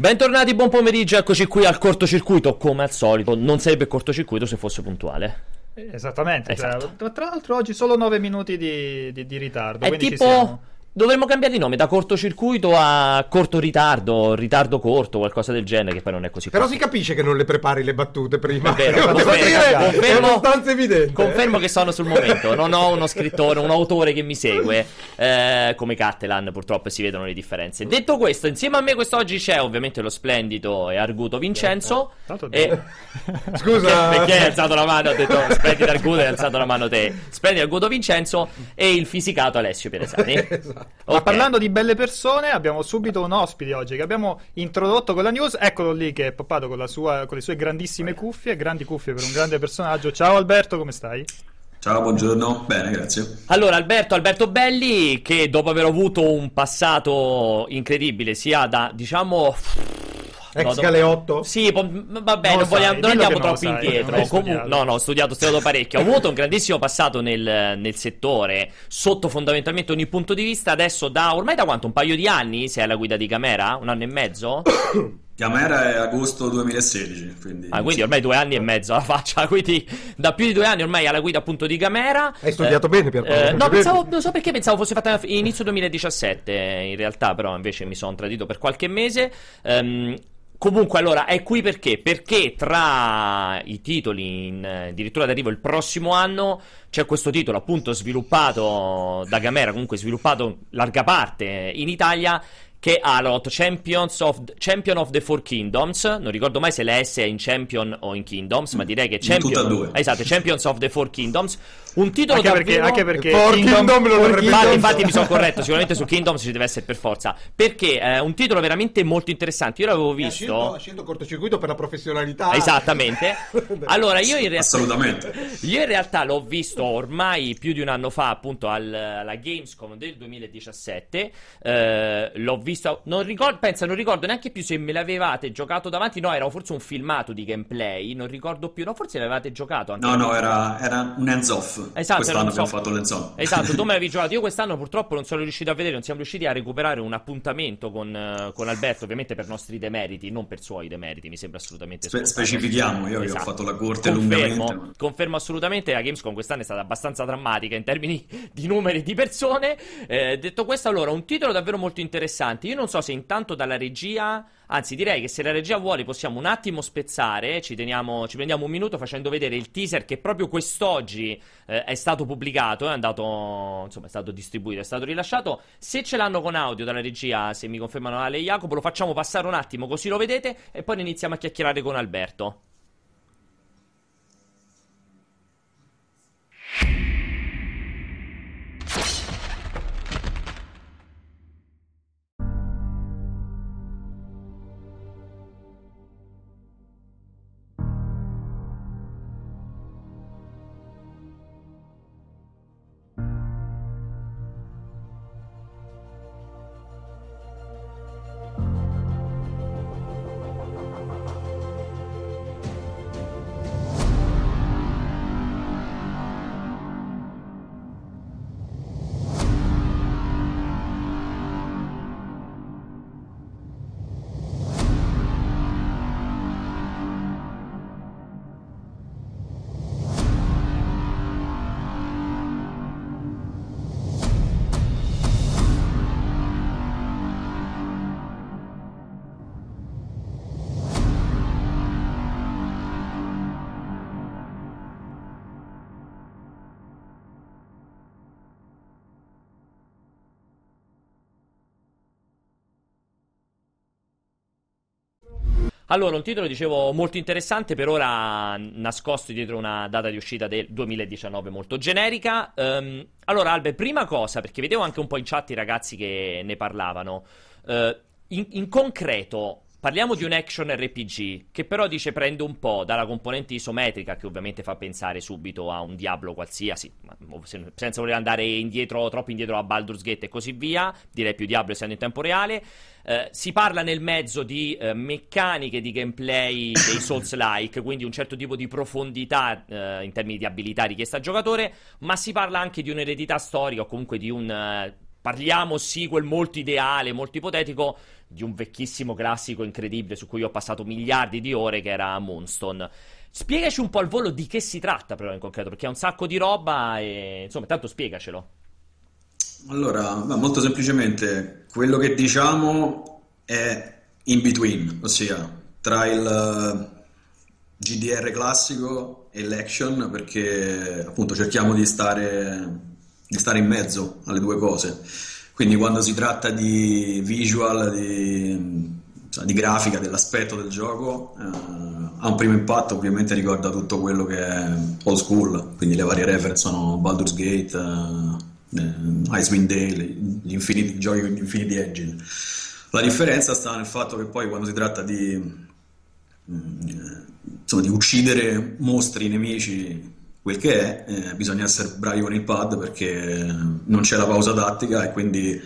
Bentornati, buon pomeriggio, eccoci qui al cortocircuito, come al solito, non sarebbe cortocircuito se fosse puntuale. Esattamente, cioè, Esatto. tra l'altro oggi solo 9 minuti di, di- di ritardo, È quindi ci tipo... Dovremmo cambiare di nome da cortocircuito a corto ritardo, ritardo corto, qualcosa del genere, che poi non è così. Però corto. si capisce che non le prepari le battute prima. È vero, confermo, dire, confermo. è abbastanza evidente. Confermo che sono sul momento, non ho uno scrittore, un autore che mi segue, eh, come Cattelan purtroppo si vedono le differenze. Detto questo, insieme a me quest'oggi c'è ovviamente lo splendido e arguto Vincenzo. Tanto- E... Scusa. Perché, perché hai alzato la mano? Ha detto splendido arguto e hai alzato la mano te. Splendido arguto Vincenzo e il fisicato Alessio Pieresani. Esatto. Ma Ok. parlando di belle persone, abbiamo subito un ospite oggi che abbiamo introdotto con la news. Eccolo lì che è poppato con, la sua- con le sue grandissime cuffie, grandi cuffie per un grande personaggio. Ciao Alberto, come stai? Ciao, buongiorno. Bene, grazie. Allora, Alberto, Alberto Belli, che dopo aver avuto un passato incredibile, sia da, diciamo... Ex no, do- Galeotto? Sì, po- vabbè, Non non, vogliamo- non andiamo non troppo sai, indietro. non hai Comu- studiato. no, no, ho studiato, ho studiato parecchio. Ho avuto un grandissimo passato nel, nel settore, sotto fondamentalmente ogni punto di vista. Adesso da ormai da quanto? Un paio di anni sei alla guida di Camera? Un anno e mezzo? Camera è agosto 2016, quindi... Ah, quindi ormai due anni e mezzo alla faccia. Quindi da più di due anni ormai alla guida appunto di Camera. Hai studiato bene, Pierpaolo, eh, no, pensavo, non so perché pensavo fosse fatta inizio 2017. In realtà, però, invece mi sono tradito per qualche mese. Ehm, Comunque, allora, è qui perché? Perché tra i titoli in eh, addirittura d'arrivo il prossimo anno c'è questo titolo appunto sviluppato da Gamera, comunque sviluppato larga parte in Italia, che è Alot Champions of, Champion of the Four Kingdoms. Non ricordo mai se la S è in Champion o in Kingdoms, ma direi che Champion... due. Esatto, Champions of the Four Kingdoms. Un titolo Anche perché, davvero... anche perché For Kingdom lo For dovrebbe- Infatti, infatti mi sono corretto, sicuramente su Kingdoms ci deve essere per forza. Perché è un titolo veramente molto interessante. Io l'avevo Ha scelto, visto. ha scelto cortocircuito per la professionalità. Esattamente. Allora, io in realtà. Assolutamente. Io in realtà l'ho visto ormai più di un anno fa, appunto, al- alla Gamescom del 2017. Eh, l'ho visto. Non ricordo, pensa, non ricordo neanche più se me l'avevate giocato davanti. No, era forse un filmato di gameplay. Non ricordo più. No, forse l'avevate giocato anche. No, no, era, era un hands-off. Esatto, era Quest'anno abbiamo fatto l'hands-on. Esatto, tu me l'avevi giocato. Io quest'anno purtroppo non sono riuscito a vedere, non siamo riusciti a recuperare un appuntamento con, eh, con Alberto, ovviamente per nostri demeriti, non per suoi demeriti, mi sembra assolutamente Spe- specifichiamo, io vi ho Esatto. fatto la corte Confermo, lungamente. confermo assolutamente, la Gamescom quest'anno è stata abbastanza drammatica in termini di numeri di persone. Eh, detto questo, allora, un titolo davvero molto interessante. Io non so se intanto dalla regia, anzi direi che se la regia vuole possiamo un attimo spezzare, ci, teniamo, ci prendiamo un minuto facendo vedere il teaser che proprio quest'oggi eh, è stato pubblicato, è andato, insomma, è stato distribuito, è stato rilasciato. Se ce l'hanno con audio dalla regia, se mi confermano Ale e Jacopo, lo facciamo passare un attimo così lo vedete e poi ne iniziamo a chiacchierare con Alberto. Allora, un titolo, dicevo, molto interessante, per ora nascosto dietro una data di uscita del 2019 molto generica. Ehm, allora, Albe, prima cosa, perché vedevo anche un po' in chat i ragazzi che ne parlavano. Eh, in, in concreto, parliamo di un action RPG, che però dice prende un po' dalla componente isometrica, che ovviamente fa pensare subito a un Diablo qualsiasi, senza voler andare indietro, troppo indietro a Baldur's Gate e così via, direi più Diablo essendo in tempo reale. Eh, si parla nel mezzo di eh, meccaniche di gameplay dei Souls-like, quindi un certo tipo di profondità eh, in termini di abilità richiesta al giocatore, ma si parla anche di un'eredità storica o comunque di un... parliamo sequel molto ideale, molto ipotetico di un vecchissimo classico incredibile su cui ho passato miliardi di ore che era Moonstone. Spiegaci un po' al volo di che si tratta però in concreto, perché è un sacco di roba e insomma, tanto spiegacelo. Allora, molto semplicemente, quello che diciamo è in between, ossia tra il eh, GDR classico e l'action, perché appunto cerchiamo di stare, di stare in mezzo alle due cose. Quindi quando si tratta di visual, di, cioè, di grafica, dell'aspetto del gioco, eh, ha un primo impatto, ovviamente ricorda tutto quello che è old school, quindi le varie reference sono Baldur's Gate, eh, eh Icewind Dale, gli infiniti, giochi con gli infiniti engine. La differenza sta nel fatto che poi quando si tratta di, mm, insomma, di uccidere mostri, nemici, quel che è, eh, bisogna essere bravi con il pad perché non c'è la pausa tattica e quindi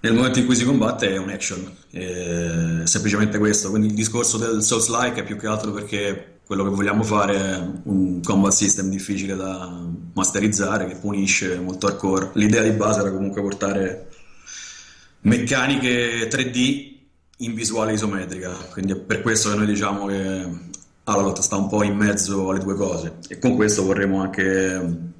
nel momento in cui si combatte è un action, è semplicemente questo. Quindi il discorso del Souls-like è più che altro perché quello che vogliamo fare è un combat system difficile da masterizzare che punisce molto hardcore. L'idea di base era comunque portare meccaniche 3D in visuale isometrica, quindi è per questo che noi diciamo che Alalot sta un po' in mezzo alle due cose e con questo vorremmo anche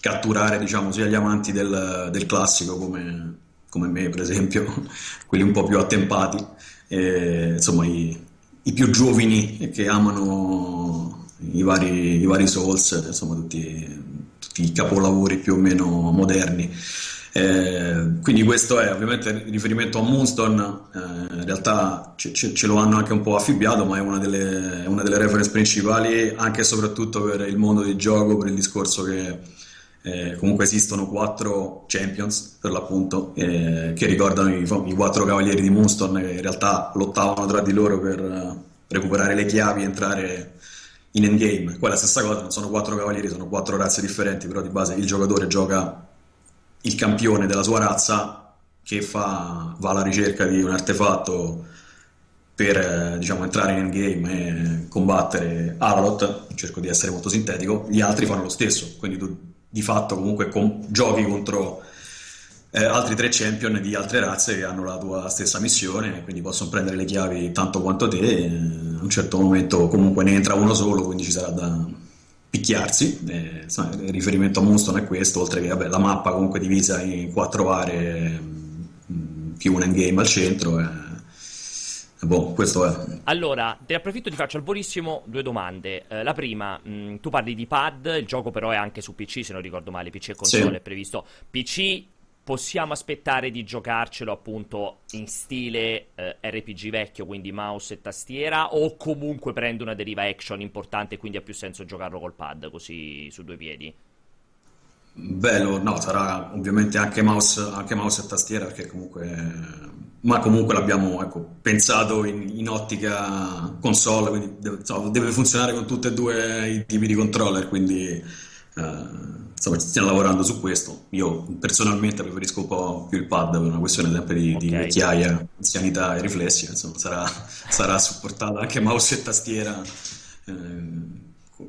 catturare diciamo, sia gli amanti del, del classico come, come, me per esempio, quelli un po' più attempati, e, insomma i, i più giovani che amano i vari, i vari Souls, insomma tutti, tutti i capolavori più o meno moderni. Eh, quindi questo è ovviamente il riferimento a Moonstone, eh, in realtà ce, ce, ce, lo hanno anche un po' affibbiato, ma è una delle, una delle, reference principali anche e soprattutto per il mondo di gioco, per il discorso che eh, comunque esistono quattro champions per l'appunto eh, che ricordano i, i, quattro cavalieri di Moonstone che in realtà lottavano tra di loro per eh, recuperare le chiavi e entrare in endgame. Qua è la stessa cosa, non sono quattro cavalieri, sono quattro razze differenti, però di base il giocatore gioca il campione della sua razza che fa, va alla ricerca di un artefatto per eh, diciamo, entrare in endgame e combattere Avalot, cerco di essere molto sintetico, gli altri fanno lo stesso, quindi tu di fatto comunque com- giochi contro eh, altri tre champion di altre razze che hanno la tua stessa missione, quindi possono prendere le chiavi tanto quanto te, a un certo momento comunque ne entra uno solo, quindi ci sarà da, picchiarsi. Eh, insomma, il riferimento a Moonstone è questo, oltre che vabbè, la mappa comunque divisa in quattro aree mh, mm, più un endgame al centro. Eh, boh, questo è. Allora, te approfitto ti faccio al volissimo due domande. Eh, la prima, mh, mm, tu parli di pad, il gioco però è anche su PC, se non ricordo male, PC e console sì. è previsto. PC possiamo aspettare di giocarcelo appunto in stile eh, RPG vecchio, quindi mouse e tastiera, o comunque prende una deriva action importante quindi ha più senso giocarlo col pad così su due piedi? Bello, no, sarà ovviamente anche mouse, anche mouse e tastiera perché comunque ma comunque l'abbiamo ecco, pensato in, in, ottica console, quindi deve, deve, funzionare con tutti e due i tipi di controller, quindi uh, insomma, stiamo lavorando su questo. Io personalmente preferisco un po' più il pad per una questione sempre di, okay. di vecchiaia, anzianità e riflessi. Insomma, sarà, sarà supportata anche mouse e tastiera eh,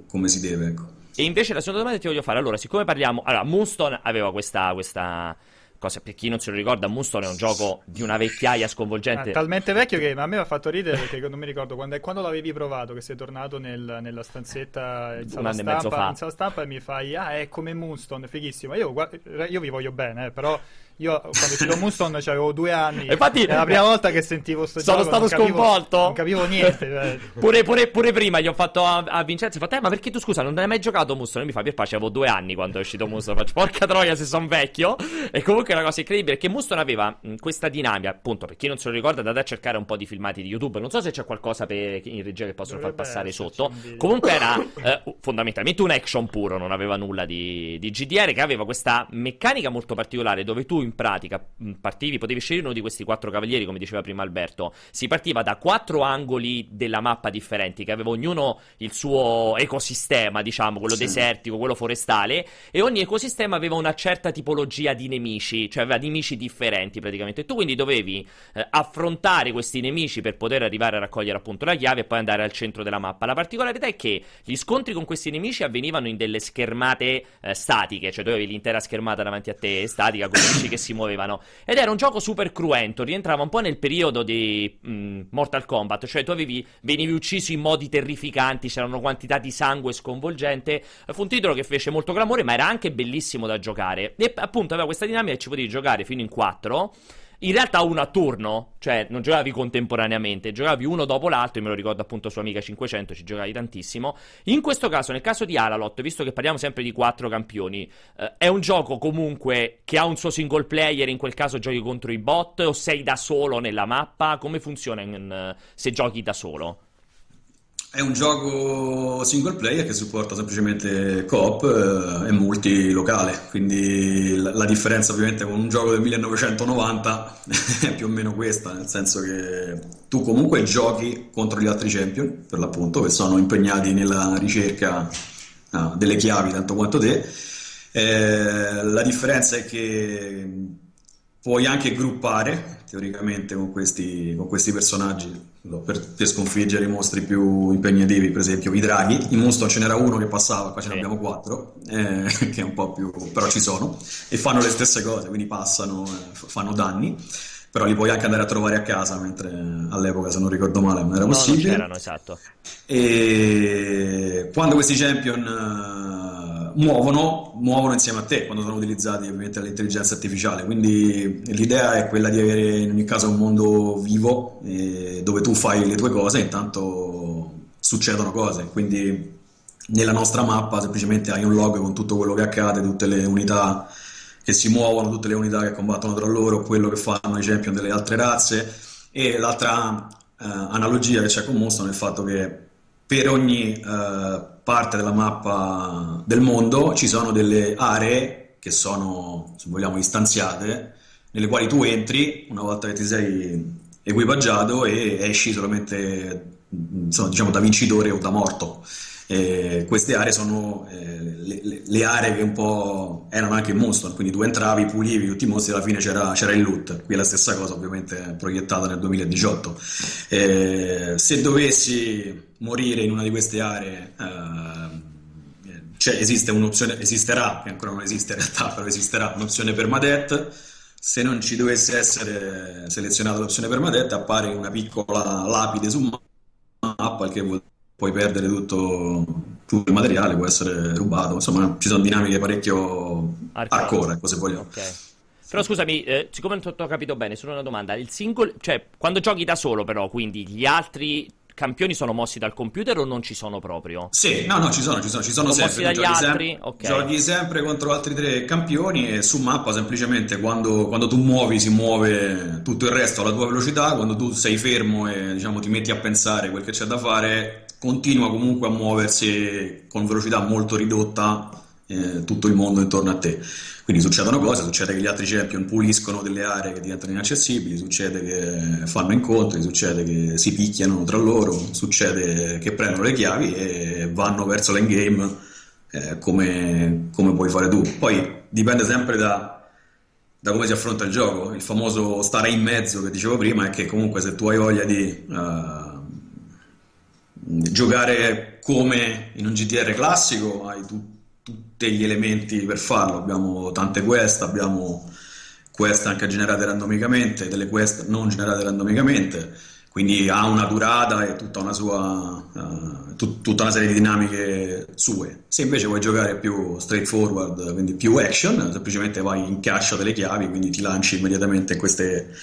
come si deve. Ecco. E invece la seconda domanda che ti voglio fare, allora, siccome parliamo... Allora, Moonstone aveva questa, questa cosa per chi non se lo ricorda, Moonstone è un gioco di una vecchiaia sconvolgente. È talmente vecchio che a me mi ha fatto ridere perché non mi ricordo quando, quando l'avevi provato, che sei tornato nel, nella stanzetta in sala, stampa, in sala stampa e mi fai, ah, è come Moonstone, fighissimo. Io, io vi voglio bene, eh, però io quando do Moonstone avevo due anni. Infatti, è la prima volta che sentivo sto sono gioco. Sono stato sconvolto. Non capivo niente. Cioè. pure, pure, pure, prima gli ho fatto a, a Vincenzo. Ho fatto, eh, ma perché tu scusa, non hai mai giocato Moonstone? E mi fa per pace, avevo due anni quando è uscito Moonstone. Faccio, porca troia, se sono vecchio. E comunque è una cosa incredibile. Che Moonstone aveva mh, questa dinamica. Appunto, per chi non se lo ricorda, andate a cercare un po' di filmati di YouTube. Non so se c'è qualcosa per, in regia che possono Dovrebbe far passare sotto. Comunque era eh, fondamentalmente un action puro, non aveva nulla di, di GDR. Che aveva questa meccanica molto particolare dove tu in pratica partivi, potevi scegliere uno di questi quattro cavalieri, come diceva prima Alberto. Si partiva da quattro angoli della mappa differenti, che aveva ognuno il suo ecosistema, diciamo, quello sì. desertico, quello forestale, e ogni ecosistema aveva una certa tipologia di nemici, cioè aveva nemici differenti praticamente. E tu quindi dovevi eh, affrontare questi nemici per poter arrivare a raccogliere appunto la chiave e poi andare al centro della mappa. La particolarità è che gli scontri con questi nemici avvenivano in delle schermate eh, statiche, cioè tu avevi l'intera schermata davanti a te statica con nemici che che si muovevano. Ed era un gioco super cruento, rientrava un po' nel periodo di mh, mm, Mortal Kombat, cioè tu avevi, venivi ucciso in modi terrificanti, c'erano quantità di sangue sconvolgente. Fu un titolo che fece molto clamore, ma era anche bellissimo da giocare. E appunto aveva questa dinamica che ci potevi giocare fino in quattro in realtà uno a turno, cioè non giocavi contemporaneamente, giocavi uno dopo l'altro, io me lo ricordo appunto su Amiga 500, ci giocavi tantissimo. In questo caso, nel caso di Alalot, visto che parliamo sempre di quattro campioni, eh, è un gioco comunque che ha un suo single player, in quel caso giochi contro i bot o sei da solo nella mappa? Come funziona in, se giochi da solo? È un gioco single player che supporta semplicemente coop eh, e multilocale, quindi la, differenza ovviamente con un gioco del 1990 è più o meno questa, nel senso che tu comunque giochi contro gli altri champion, per l'appunto, che sono impegnati nella ricerca ah, delle chiavi tanto quanto te. Eh, la differenza è che puoi anche gruppare teoricamente con questi, con questi personaggi per, sconfiggere i mostri più impegnativi, per esempio i draghi. In Moonstone ce n'era uno che passava, qua ce ne abbiamo quattro, eh, che è un po' più... però ci sono, e fanno le stesse cose, quindi passano, eh, fanno danni, però li puoi anche andare a trovare a casa, mentre all'epoca, se non ricordo male, non era possibile. No, non c'erano, esatto. E quando questi champion muovono, muovono insieme a te quando sono utilizzati ovviamente dall'intelligenza artificiale. Quindi l'idea è quella di avere in ogni caso un mondo vivo eh, dove tu fai le tue cose e intanto succedono cose. Quindi nella nostra mappa semplicemente hai un log con tutto quello che accade, tutte le unità che si muovono, tutte le unità che combattono tra loro, quello che fanno i champion delle altre razze. E l'altra eh, analogia che c'è con Monstro è il fatto che per ogni eh, parte della mappa del mondo ci sono delle aree che sono, se vogliamo, istanziate, nelle quali tu entri una volta che ti sei equipaggiato e esci solamente insomma, diciamo, da vincitore o da morto. Eh, queste aree sono eh, le, le, aree che un po' erano anche in Moonstone, quindi tu entravi, pulivi tutti i mostri e alla fine c'era, c'era, il loot. Qui è la stessa cosa, ovviamente proiettata nel 2018. Eh, se dovessi morire in una di queste aree, eh, cioè esiste un'opzione, esisterà, che ancora non esiste in realtà, però esisterà un'opzione permadeath. Se non ci dovesse essere selezionata l'opzione permadeath, appare una piccola lapide su mappa, che vuol puoi perdere tutto, tutto, il materiale, può essere rubato, insomma ci sono dinamiche parecchio hardcore, ecco se vogliamo. Okay. Però scusami, eh, siccome non ho capito bene, solo una domanda, il single, cioè quando giochi da solo però, quindi gli altri campioni sono mossi dal computer o non ci sono proprio? Sì, no, no, ci sono, ci sono, ci sono, sono sempre. Mossi dagli giochi altri? Sem- okay. Giochi sempre contro altri tre campioni e su mappa semplicemente quando, quando, tu muovi si muove tutto il resto alla tua velocità, quando tu sei fermo e diciamo ti metti a pensare quel che c'è da fare continua comunque a muoversi con velocità molto ridotta eh, tutto il mondo intorno a te. Quindi succedono cose, succede che gli altri champion puliscono delle aree che diventano inaccessibili, succede che fanno incontri, succede che si picchiano tra loro, succede che prendono le chiavi e vanno verso l'endgame eh, come, come puoi fare tu. Poi dipende sempre da, da, come si affronta il gioco. Il famoso stare in mezzo che dicevo prima è che comunque se tu hai voglia di... Uh, giocare come in un GTR classico hai tu, tutti gli elementi per farlo, abbiamo tante quest, abbiamo quest anche generate randomicamente, delle quest non generate randomicamente, quindi ha una durata e tutta una sua uh, tut, tutta una serie di dinamiche sue. Se invece vuoi giocare più straightforward, quindi più action, semplicemente vai in caccia delle chiavi, quindi ti lanci immediatamente in queste,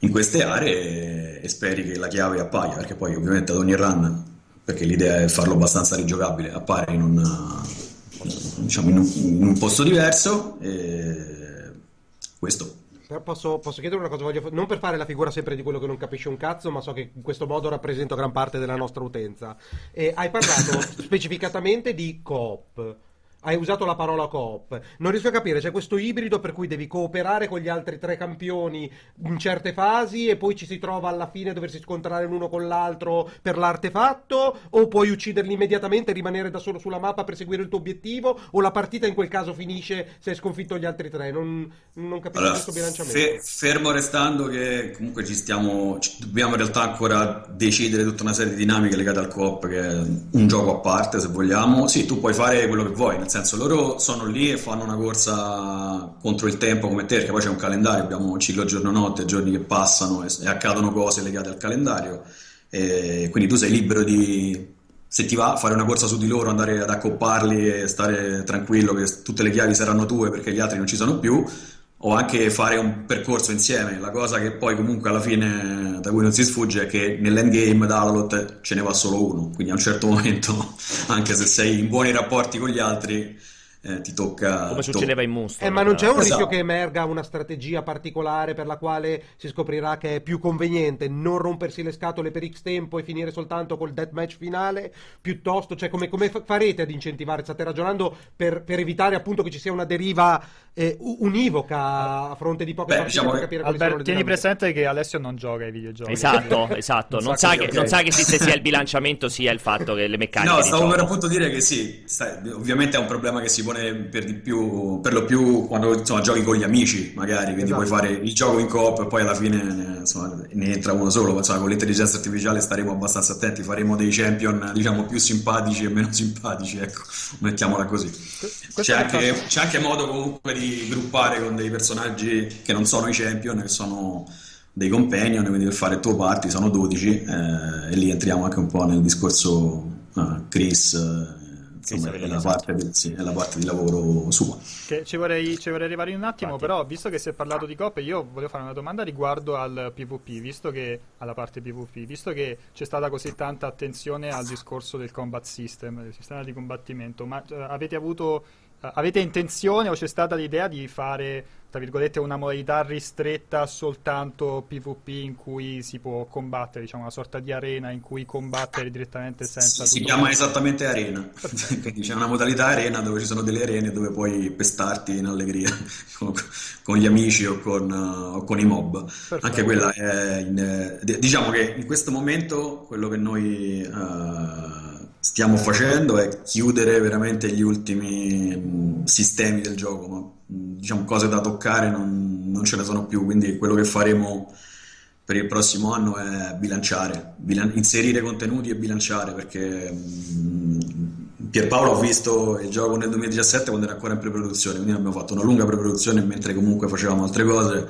in queste aree e, e speri che la chiave appaia, perché poi ovviamente ad ogni run perché l'idea è farlo abbastanza rigiocabile, appare in un, diciamo, in un, in un posto diverso questo. Posso, posso, chiedere una cosa? Voglio, non per fare la figura sempre di quello che non capisce un cazzo, ma so che in questo modo rappresento gran parte della nostra utenza. E hai parlato specificatamente di coop hai usato la parola coop. Non riesco a capire, c'è questo ibrido per cui devi cooperare con gli altri tre campioni in certe fasi e poi ci si trova alla fine a doversi scontrare l'uno con l'altro per l'artefatto o puoi ucciderli immediatamente e rimanere da solo sulla mappa per seguire il tuo obiettivo o la partita in quel caso finisce se hai sconfitto gli altri tre. Non, non capisco allora, questo bilanciamento. Fe- fermo restando che comunque ci stiamo, ci dobbiamo in realtà ancora decidere tutta una serie di dinamiche legate al coop che è un gioco a parte se vogliamo. Sì, tu puoi fare quello che vuoi, nel senso loro sono lì e fanno una corsa contro il tempo come te, perché poi c'è un calendario, abbiamo un ciclo giorno-notte, giorni che passano e, e accadono cose legate al calendario, e quindi tu sei libero di, se ti va, fare una corsa su di loro, andare ad accopparli e stare tranquillo che tutte le chiavi saranno tue perché gli altri non ci sono più, o anche fare un percorso insieme. La cosa che poi comunque alla fine da cui non si sfugge è che nell'endgame da Alot ce ne va solo uno, quindi a un certo momento, anche se sei in buoni rapporti con gli altri, eh, ti tocca. Come succedeva to- in Moonstone. Eh, ma non c'è un esatto. rischio che emerga una strategia particolare per la quale si scoprirà che è più conveniente non rompersi le scatole per X tempo e finire soltanto col deathmatch finale? Piuttosto, cioè, come, come farete ad incentivare? State ragionando per, per, evitare appunto che ci sia una deriva eh, univoca a fronte di poche Beh, partite diciamo per capire Albert, tieni presente che Alessio non gioca ai videogiochi. Esatto, esatto. non, non, sa che, non, sa che, esiste sia il bilanciamento sia il fatto che le meccaniche. No, stavo per appunto dire che sì, stai, ovviamente è un problema che si pone per di più, per lo più quando insomma, giochi con gli amici, magari, quindi esatto. puoi fare il gioco in coop e poi alla fine insomma, ne entra uno solo. Insomma, con l'intelligenza artificiale staremo abbastanza attenti, faremo dei champion diciamo più simpatici e meno simpatici, ecco, mettiamola così. C'è anche, c'è anche modo comunque di gruppare con dei personaggi che non sono i champion, che sono dei companion, quindi per fare il tuo party sono 12 eh, e lì entriamo anche un po' nel discorso uh, Chris. Uh, insomma, è la, parte del, sì, è la parte di lavoro sua. Che ci, vorrei, ci vorrei arrivare un attimo, Infatti. però, visto che si è parlato di coppe, io volevo fare una domanda riguardo al PvP, visto che alla parte PvP, visto che c'è stata così tanta attenzione al discorso del combat system, del sistema di combattimento, ma uh, avete avuto avete intenzione o c'è stata l'idea di fare tra virgolette, una modalità ristretta soltanto PvP in cui si può combattere, diciamo una sorta di arena in cui combattere direttamente senza... Si, si chiama esattamente arena, quindi c'è una modalità arena dove ci sono delle arene dove puoi pestarti in allegria con, con gli amici o con, o con i mob. Perfetto. Anche quella è... In, eh, diciamo che in questo momento quello che noi... Uh, stiamo facendo è chiudere veramente gli ultimi mh, sistemi del gioco, ma diciamo, cose da toccare non, non, ce ne sono più, quindi quello che faremo per il prossimo anno è bilanciare, bilan- inserire contenuti e bilanciare, perché mh, Pierpaolo ha visto il gioco nel 2017 quando era ancora in pre-produzione, quindi abbiamo fatto una lunga pre-produzione mentre comunque facevamo altre cose,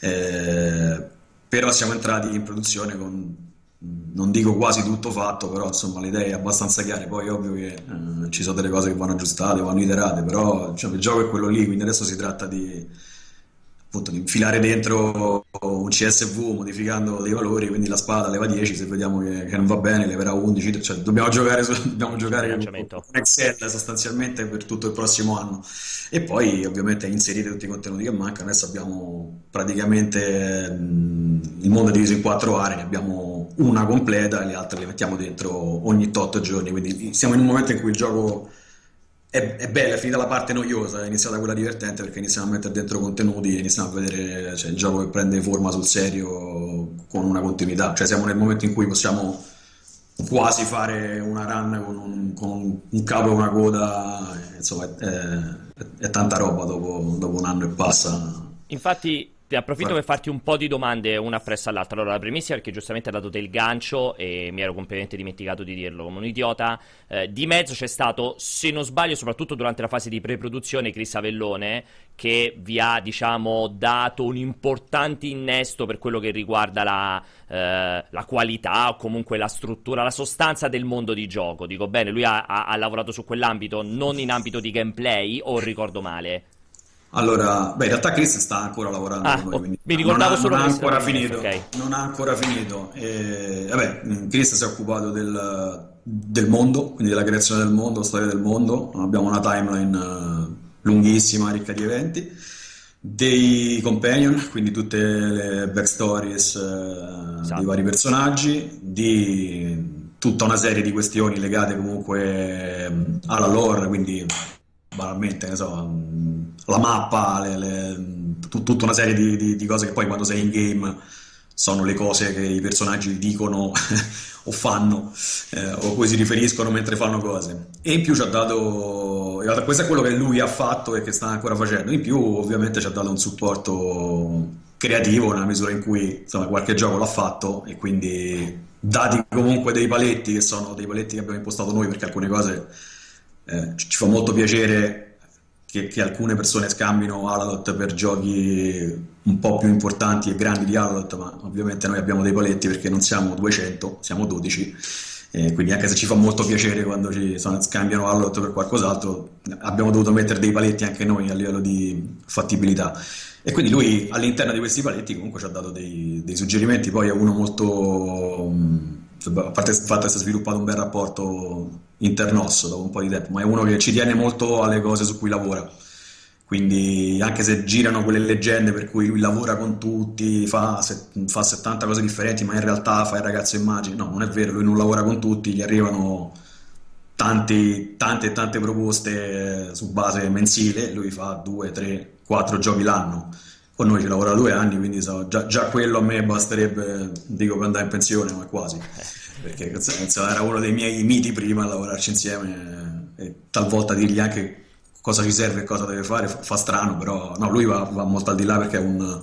eh, però siamo entrati in produzione con non dico quasi tutto fatto, però insomma le idee abbastanza chiare, poi è ovvio che eh, ci sono delle cose che vanno aggiustate, vanno iterate, però diciamo, il gioco è quello lì, quindi adesso si tratta di, appunto, di infilare dentro un CSV modificando dei valori, quindi la spada leva 10, se vediamo che, che non va bene leverà 11, cioè dobbiamo giocare, su, dobbiamo giocare con Excel sostanzialmente per tutto il prossimo anno. E poi ovviamente inserire tutti i contenuti che mancano, adesso abbiamo praticamente mh, il mondo è diviso in quattro aree, ne abbiamo una completa e le altre le mettiamo dentro ogni 8 giorni. Quindi siamo in un momento in cui il gioco è, è bello, è finita la parte noiosa, è iniziata quella divertente perché iniziamo a mettere dentro contenuti e iniziamo a vedere cioè, il gioco che prende forma sul serio con una continuità. Cioè siamo nel momento in cui possiamo quasi fare una run con un, con un capo e una coda, insomma è, è, è tanta roba dopo, dopo un anno e passa. Infatti ti approfitto Beh. per farti un po' di domande una appresso all'altra. Allora, la primissima perché giustamente ha dato del gancio e mi ero completamente dimenticato di dirlo come un idiota. Eh, di mezzo c'è stato, se non sbaglio, soprattutto durante la fase di pre-produzione, Chris Avellone, che vi ha, diciamo, dato un importante innesto per quello che riguarda la, eh, la qualità o comunque la struttura, la sostanza del mondo di gioco. Dico bene, lui ha, ha, ha lavorato su quell'ambito, non in ambito di gameplay, o ricordo male? Allora, beh, in realtà Chris sta ancora lavorando ah, con noi, mi ricordavo non ha, solo non ha ancora finito. Okay. Non ha ancora finito. E, vabbè, Chris si è occupato del, del, mondo, quindi della creazione del mondo, storia del mondo. Abbiamo una timeline uh, lunghissima, ricca di eventi. Dei companion, quindi tutte le backstories uh, esatto. dei vari personaggi, di tutta una serie di questioni legate comunque um, alla lore, quindi banalmente, ne so, la mappa, le, le, tut, tutta una serie di, di, di, cose che poi quando sei in game sono le cose che i personaggi dicono o fanno eh, o cui si riferiscono mentre fanno cose. E in più ci ha dato, questo è quello che lui ha fatto e che sta ancora facendo, in più ovviamente ci ha dato un supporto creativo nella misura in cui insomma, qualche gioco l'ha fatto e quindi dati comunque dei paletti che sono dei paletti che abbiamo impostato noi perché alcune cose eh, ci fa molto piacere che, che, alcune persone scambino Alalot per giochi un po' più importanti e grandi di Alalot, ma ovviamente noi abbiamo dei paletti perché non siamo 200, siamo 12. Eh, quindi anche se ci fa molto piacere quando ci insomma, scambiano Alalot per qualcos'altro, abbiamo dovuto mettere dei paletti anche noi a livello di fattibilità. E quindi lui all'interno di questi paletti comunque ci ha dato dei, dei suggerimenti, poi è uno molto... a parte il fatto che si è sviluppato un bel rapporto internosso dopo un po' di tempo, ma è uno che ci tiene molto alle cose su cui lavora. Quindi anche se girano quelle leggende per cui lui lavora con tutti, fa, fa 70 cose differenti, ma in realtà fa il ragazzo immagini, no, non è vero, lui non lavora con tutti, gli arrivano tanti, tante e tante proposte su base mensile, lui fa due, tre, quattro giochi l'anno. Con noi ci lavora due anni, quindi so, già, già, quello a me basterebbe, dico per andare in pensione, ma quasi. Perché cazzo, era uno dei miei miti prima lavorarci insieme e talvolta dirgli anche cosa ci serve e cosa deve fare fa, fa strano, però no, lui va, va, molto al di là perché è un,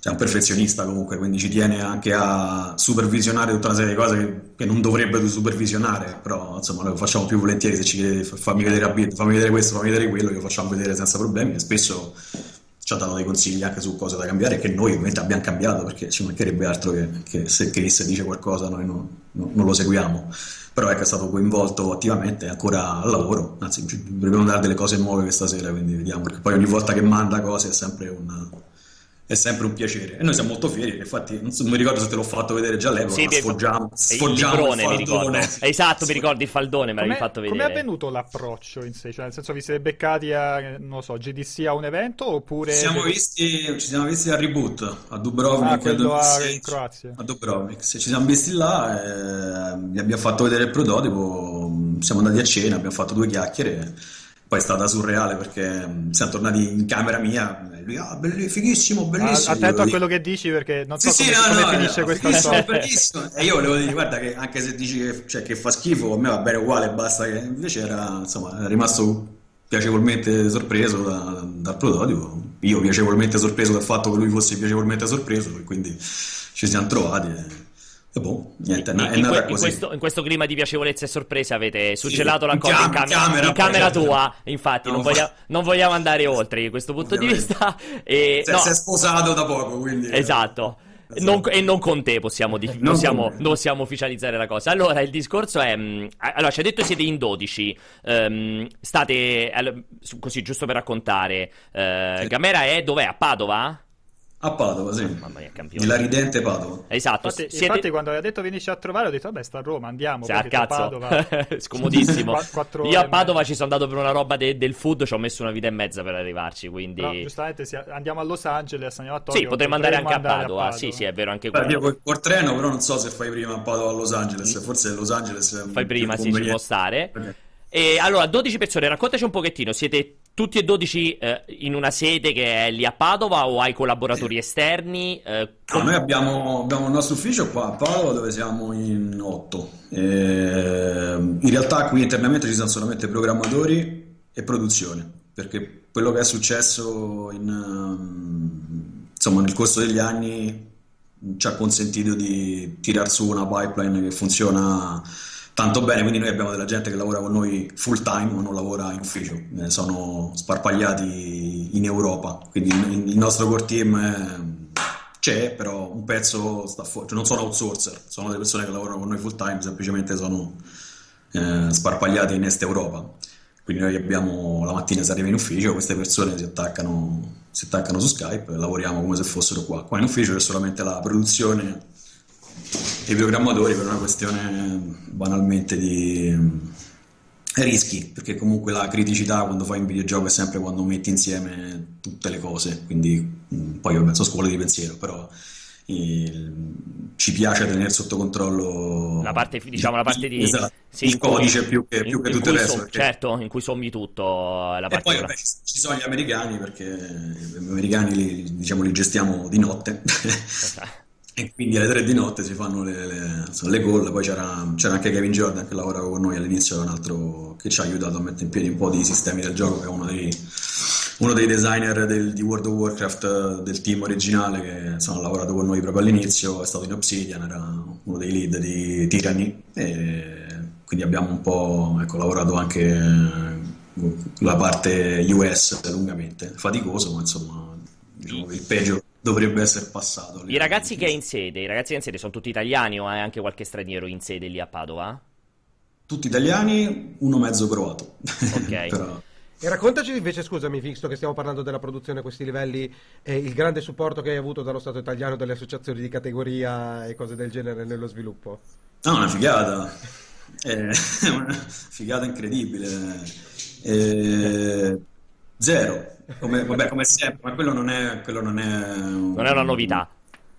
cioè, un, perfezionista comunque, quindi ci tiene anche a supervisionare tutta una serie di cose che, che non dovrebbe supervisionare, però insomma lo facciamo più volentieri se ci chiede fammi vedere, fammi vedere questo, fammi vedere quello, lo facciamo vedere senza problemi e spesso ci ha dato dei consigli anche su cosa da cambiare che noi ovviamente abbiamo cambiato perché ci mancherebbe altro che, che se Chris dice qualcosa noi non, non, non lo seguiamo. Però ecco, è stato coinvolto attivamente ancora al lavoro anzi dobbiamo dare delle cose nuove questa sera quindi vediamo perché poi ogni volta che manda cose è sempre un è sempre un piacere. E noi siamo molto fieri infatti non, so, mi ricordo se te l'ho fatto vedere già all'epoca. Sì, sfoggiamo, sfoggiamo il, il mi ricordo. esatto mi ricordi il faldone me l'avevi fatto vedere come è avvenuto l'approccio in sé? Cioè nel senso vi siete beccati a non so GDC a un evento oppure ci siamo visti, ci siamo visti a Reboot a Dubrovnik ah, a, in Croazia. A Dubrovnik ci siamo visti là e gli abbiamo fatto vedere il prototipo siamo andati a cena abbiamo fatto due chiacchiere poi è stata surreale perché siamo tornati in camera mia e lui, ah, belli, fighissimo, bellissimo. Ah, attento a quello che dici perché non so sì, come, sì, no, come no, finisce no, questa storia. Bellissimo. E io volevo dire, guarda che anche se dici che, cioè, che fa schifo, a me va bene uguale, basta che invece era, insomma, è rimasto piacevolmente sorpreso da, dal prototipo. Io piacevolmente sorpreso dal fatto che lui fosse piacevolmente sorpreso e quindi ci siamo trovati. E e boh, niente, in, è in, que- in, questo, in, questo, clima di piacevolezza e sorpresa avete suggelato sì, la cosa in, cam- camera, in camera tua. Infatti, non, voglia- non, vogliamo andare oltre da questo punto Ovviamente. di vista. E, se, no. si è sposato da poco, quindi. Esatto. esatto. Non, e non con te possiamo, di- possiamo, possiamo, ufficializzare la cosa. Allora, il discorso è: mh, allora, ci ha detto siete in 12. Um, ehm, state così, giusto per raccontare. Uh. Gamera è dov'è? A Padova? A Padova, sì. Mamma mia, campione. La ridente Padova. Esatto. Infatti, siete... infatti quando aveva detto vienici a trovare ho detto vabbè sta a Roma, andiamo. Cioè, a cazzo. Padova. Scomodissimo. Io a Padova ci sono andato per una roba de- del food, ci ho messo una vita e mezza per arrivarci, quindi... Però, giustamente si... andiamo a Los Angeles, andiamo a Tokyo. Sì, potremmo andare anche a Padova. a Padova. Sì, sì, è vero anche quello. Io col, col treno, però non so se fai prima a Padova o a Los Angeles, forse Los Angeles... Fai prima, sì, ci può stare. Okay. E allora, 12 persone, raccontaci un pochettino, siete tutti e 12 eh, in una sede che è lì a Padova o hai collaboratori esterni? Eh, com- no, noi abbiamo, abbiamo, il nostro ufficio qua a Padova dove siamo in 8. Eh, in realtà qui internamente ci sono solamente programmatori e produzione, perché quello che è successo in, um, insomma, nel corso degli anni ci ha consentito di tirar su una pipeline che funziona tanto bene, quindi noi abbiamo della gente che lavora con noi full time ma non lavora in ufficio, eh, sono sparpagliati in Europa, quindi il nostro core team è, c'è, però un pezzo sta fuori, cioè non sono outsourcer, sono delle persone che lavorano con noi full time, semplicemente sono eh, sparpagliati in Est Europa. Quindi noi abbiamo la mattina si arriva in ufficio, queste persone si attaccano, si attaccano su Skype e lavoriamo come se fossero qua. Qua in ufficio c'è solamente la produzione i programmatori per una questione banalmente di eh, rischi, perché comunque la criticità quando fai un videogioco è sempre quando metti insieme tutte le cose, quindi mm, poi vabbè sono scuole di pensiero, però il, ci piace tenere sotto controllo la parte, diciamo, la parte di esatto, sì, il codice cui, più che, più che tutto il resto. So, perché... Certo, in cui sommi tutto la parte e poi vabbè, ci sono gli americani perché gli americani li, diciamo, li gestiamo di notte. E quindi alle tre di notte si fanno le, le, le call. Poi c'era, c'era, anche Kevin Jordan che lavorava con noi all'inizio, un altro che ci ha aiutato a mettere in piedi un po' di sistemi del gioco, che è uno dei, uno dei designer del, di World of Warcraft del team originale che insomma, ha lavorato con noi proprio all'inizio, è stato in Obsidian, era uno dei lead di Tyranny. E quindi abbiamo un po' ecco, lavorato anche eh, la parte US lungamente, faticoso, ma insomma diciamo il peggio dovrebbe essere passato. I ragazzi che hai in sede, i ragazzi che in sede sono tutti italiani o hai anche qualche straniero in sede lì a Padova? Tutti italiani, uno mezzo croato. Ok. Però... E raccontaci invece, scusami, visto che stiamo parlando della produzione a questi livelli, eh, il grande supporto che hai avuto dallo Stato italiano, dalle associazioni di categoria e cose del genere nello sviluppo. No, una figata. È una figata incredibile. E... Zero. Come, vabbè, come sempre, ma quello non è, quello non è, non è una novità.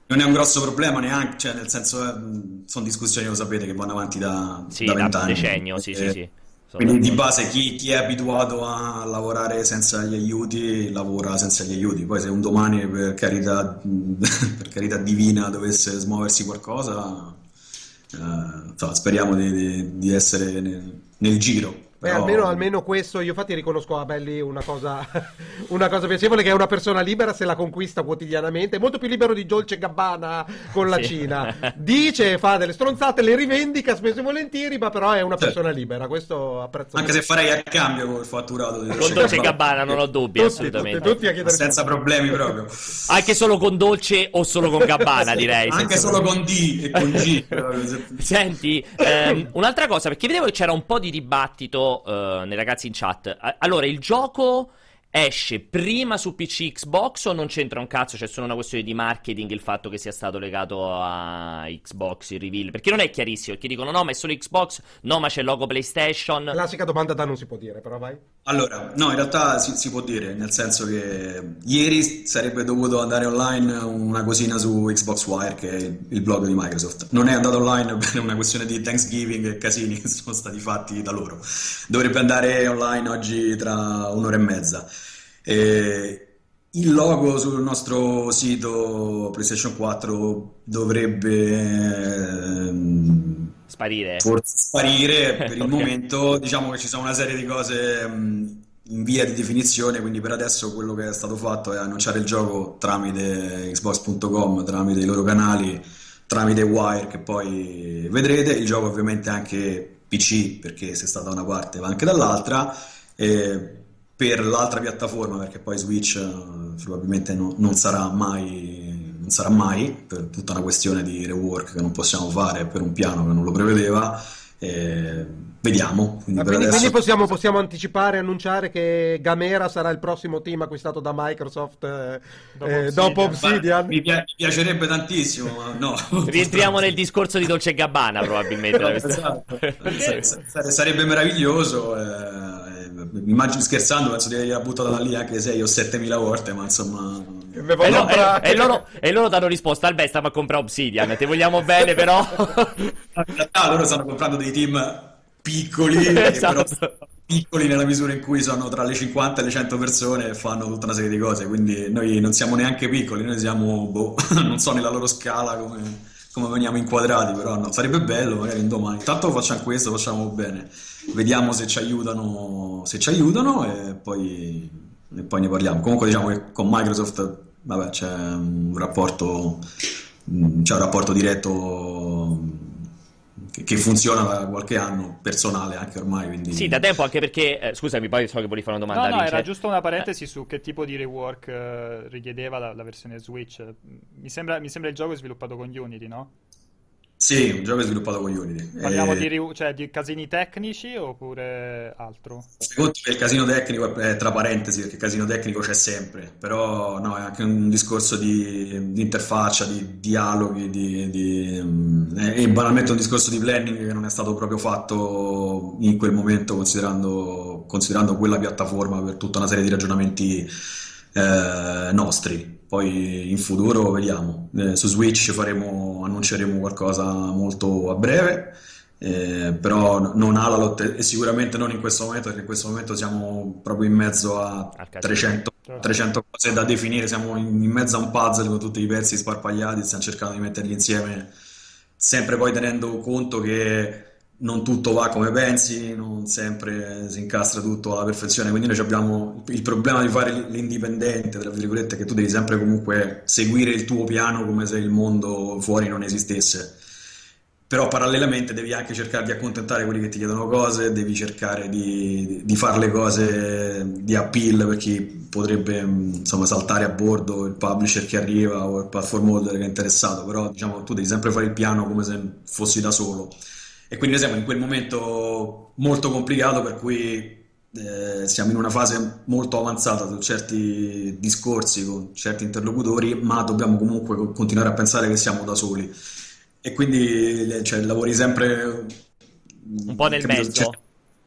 Non è un grosso problema neanche, cioè nel senso eh, sono discussioni, lo sapete, che vanno avanti da, sì, da vent'anni. decennio, sì, e, sì, sì. Quindi di base chi, chi, è abituato a lavorare senza gli aiuti lavora senza gli aiuti. Poi se un domani per carità, per carità divina dovesse smuoversi qualcosa, eh, so, speriamo di, di, di essere nel, nel giro. Beh, almeno, almeno, questo, io infatti riconosco a Belli una cosa, una cosa piacevole che è una persona libera se la conquista quotidianamente, è molto più libero di Dolce Gabbana con la sì. Cina. Dice, fa delle stronzate, le rivendica spesso e volentieri, ma però è una certo. persona libera, questo apprezzo. Anche se farei a cambio con il fatturato di Dolce, con Dolce Gabbana, non ho dubbi tutti, assolutamente. Tutti, tutti Senza problemi proprio. Anche solo con Dolce o solo con Gabbana direi. Anche solo con D e con G. Senti, ehm, un'altra cosa, perché vedevo che c'era un po' di dibattito uh, nei ragazzi in chat. Allora, il gioco esce prima su PC Xbox o non c'entra un cazzo? C'è solo una questione di marketing il fatto che sia stato legato a Xbox il reveal? Perché non è chiarissimo, perché dicono no, ma è solo Xbox, no, ma c'è il logo PlayStation. Classica domanda da non si può dire, però vai. Allora, no, in realtà si, si può dire, nel senso che ieri sarebbe dovuto andare online una cosina su Xbox Wire, che è il blog di Microsoft. Non è andato online per una questione di Thanksgiving e casini che sono stati fatti da loro. Dovrebbe andare online oggi tra un'ora e mezza. Eh, il logo sul nostro sito PlayStation 4 dovrebbe ehm, sparire. Forse sparire per il momento. Diciamo che ci sono una serie di cose mh, in via di definizione, quindi per adesso quello che è stato fatto è annunciare il gioco tramite Xbox.com, tramite i loro canali, tramite Wire che poi vedrete. Il gioco ovviamente anche PC, perché se sta da una parte va anche dall'altra. Eh, per l'altra piattaforma, perché poi Switch uh, probabilmente no, non, sarà mai, non sarà mai, per tutta una questione di rework che non possiamo fare per un piano che non lo prevedeva. Eh, vediamo. Quindi, ah, quindi, adesso... quindi possiamo, possiamo, anticipare, annunciare che Gamera sarà il prossimo team acquistato da Microsoft eh, dopo, eh, Obsidian. dopo Obsidian. Mi, pi- piacerebbe tantissimo, ma no. Rientriamo nel discorso di Dolce Gabbana, probabilmente. esatto. Sarebbe meraviglioso. Eh immagino scherzando, penso di averla buttata da lì anche 6 o 7 mila volte, ma insomma... E, no, e, e, loro, e loro danno risposta, al stiamo a comprare Obsidian, ti vogliamo bene però... In realtà loro stanno comprando dei team piccoli, esatto. però piccoli nella misura in cui sono tra le 50 e le 100 persone e fanno tutta una serie di cose, quindi noi non siamo neanche piccoli, noi siamo, boh, non so nella loro scala come, come veniamo inquadrati, però no, sarebbe bello magari un domani. Intanto facciamo questo, facciamo bene vediamo se ci aiutano, se ci aiutano e poi, e poi ne parliamo. Comunque diciamo che con Microsoft vabbè, c'è un rapporto, c'è un rapporto diretto che, funziona da qualche anno, personale anche ormai. Quindi... Sì, da tempo anche perché, eh, scusami, poi so che volevi fare una domanda. No, no, era giusto una parentesi su che tipo di rework eh, richiedeva la, la, versione Switch. Mi sembra, mi sembra il gioco sviluppato con Unity, no? Sì, un gioco sviluppato con Unity. Parliamo e... di, cioè, di, casini tecnici oppure altro? Secondo me il casino tecnico è tra parentesi, perché il casino tecnico c'è sempre, però no, è anche un discorso di, di interfaccia, di dialoghi, di, di, mm, e banalmente un discorso di planning che non è stato proprio fatto in quel momento considerando, considerando quella piattaforma per tutta una serie di ragionamenti eh, nostri. Poi in futuro vediamo. Eh, su Switch faremo, annunceremo qualcosa molto a breve. Eh, però non Alalot e sicuramente non in questo momento perché in questo momento siamo proprio in mezzo a 300, 300 cose da definire siamo in, in, mezzo a un puzzle con tutti i pezzi sparpagliati stiamo cercando di metterli insieme sempre poi tenendo conto che non tutto va come pensi, non sempre si incastra tutto alla perfezione, quindi noi abbiamo il problema di fare l'indipendente, tra virgolette, che tu devi sempre comunque seguire il tuo piano come se il mondo fuori non esistesse. però parallelamente devi anche cercare di accontentare quelli che ti chiedono cose, devi cercare di, di fare le cose di appeal per chi potrebbe insomma, saltare a bordo il publisher che arriva o il platform holder che è interessato, però diciamo tu devi sempre fare il piano come se fossi da solo. E quindi siamo in quel momento molto complicato per cui eh, siamo in una fase molto avanzata su certi discorsi con certi interlocutori, ma dobbiamo comunque continuare a pensare che siamo da soli e quindi cioè, lavori sempre un po' nel capito? mezzo. Cioè,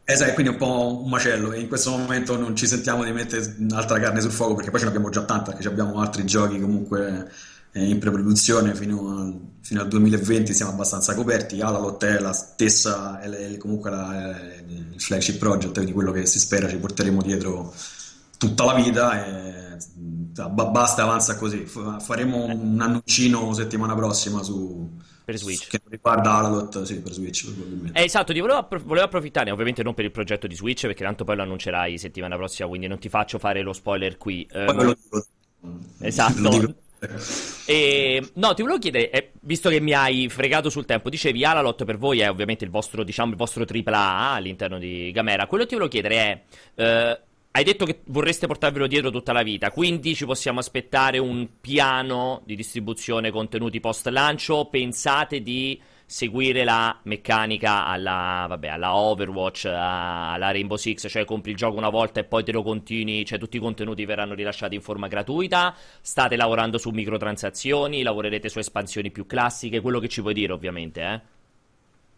esatto, quindi è un po' un macello e in questo momento non ci sentiamo di mettere altra carne sul fuoco perché poi ce l'abbiamo già tanta, perché abbiamo altri giochi comunque in preproduzione fino, a, fino, al 2020 siamo abbastanza coperti, Alalot è la stessa, è comunque la, è il flagship project, quindi quello che si spera ci porteremo dietro tutta la vita e basta, avanza così, faremo un annuncino settimana prossima su per Switch. Che riguarda Aladot, sì, per Switch probabilmente. Eh, esatto, ti volevo, appro- volevo, approfittare, ovviamente non per il progetto di Switch, perché tanto poi lo annuncerai settimana prossima, quindi non ti faccio fare lo spoiler qui. Poi um, lo dico. Esatto. Lo dico. E, no, ti volevo chiedere, eh, visto che mi hai fregato sul tempo, dicevi Alalot per voi è ovviamente il vostro, diciamo, il vostro AAA all'interno di Gamera. Quello che ti volevo chiedere è, eh, hai detto che vorreste portarvelo dietro tutta la vita, quindi ci possiamo aspettare un piano di distribuzione contenuti post lancio? Pensate di seguire la meccanica alla, vabbè, alla Overwatch, alla Rainbow Six, cioè compri il gioco una volta e poi te lo continui, cioè tutti i contenuti verranno rilasciati in forma gratuita? State lavorando su microtransazioni? Lavorerete su espansioni più classiche? Quello che ci puoi dire, ovviamente, eh?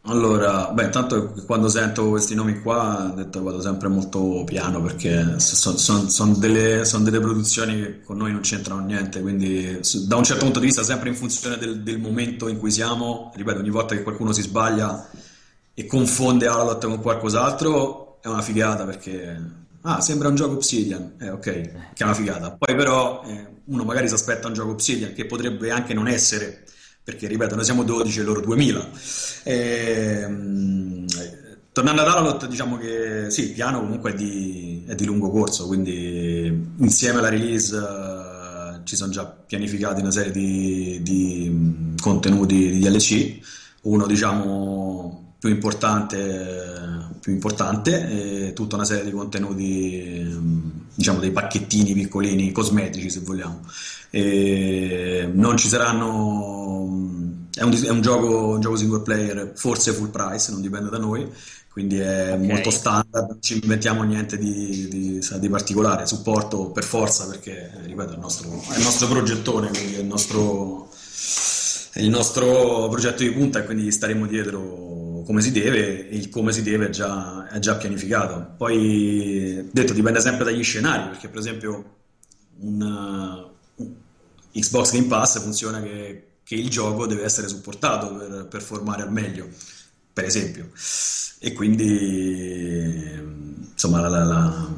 Allora, beh, intanto quando sento questi nomi qua, detto vado sempre molto piano perché sono son, son delle, son delle produzioni che con noi non c'entrano niente, quindi da un certo punto di vista, sempre in funzione del, del momento in cui siamo, ripeto, ogni volta che qualcuno si sbaglia e confonde Alalot con qualcos'altro, è una figata perché Ah, sembra un gioco Obsidian, eh, ok, che è una figata. Poi però eh, uno magari si aspetta un gioco Obsidian che potrebbe anche non essere perché ripeto, noi siamo 12 e loro 2000. E, um, tornando ad Alalot, diciamo che sì, il piano comunque è di, è di lungo corso, quindi insieme alla release uh, ci sono già pianificati una serie di, di contenuti di DLC, uno diciamo più importante, più importante e tutta una serie di contenuti, diciamo dei pacchettini piccolini, cosmetici se vogliamo. E non ci saranno. È un, è un, gioco, un gioco single player, forse full price, non dipende da noi, quindi è okay. molto standard, non ci inventiamo niente di, di, di, particolare. Supporto per forza perché, ripeto, è il nostro, è il nostro progettone, quindi è il nostro, è il nostro progetto di punta e quindi staremo dietro come si deve e il come si deve è già, è già pianificato. Poi, detto, dipende sempre dagli scenari, perché per esempio un Xbox Game Pass funziona che, che il gioco deve essere supportato per performare al meglio, per esempio. E quindi, insomma, la, la, la,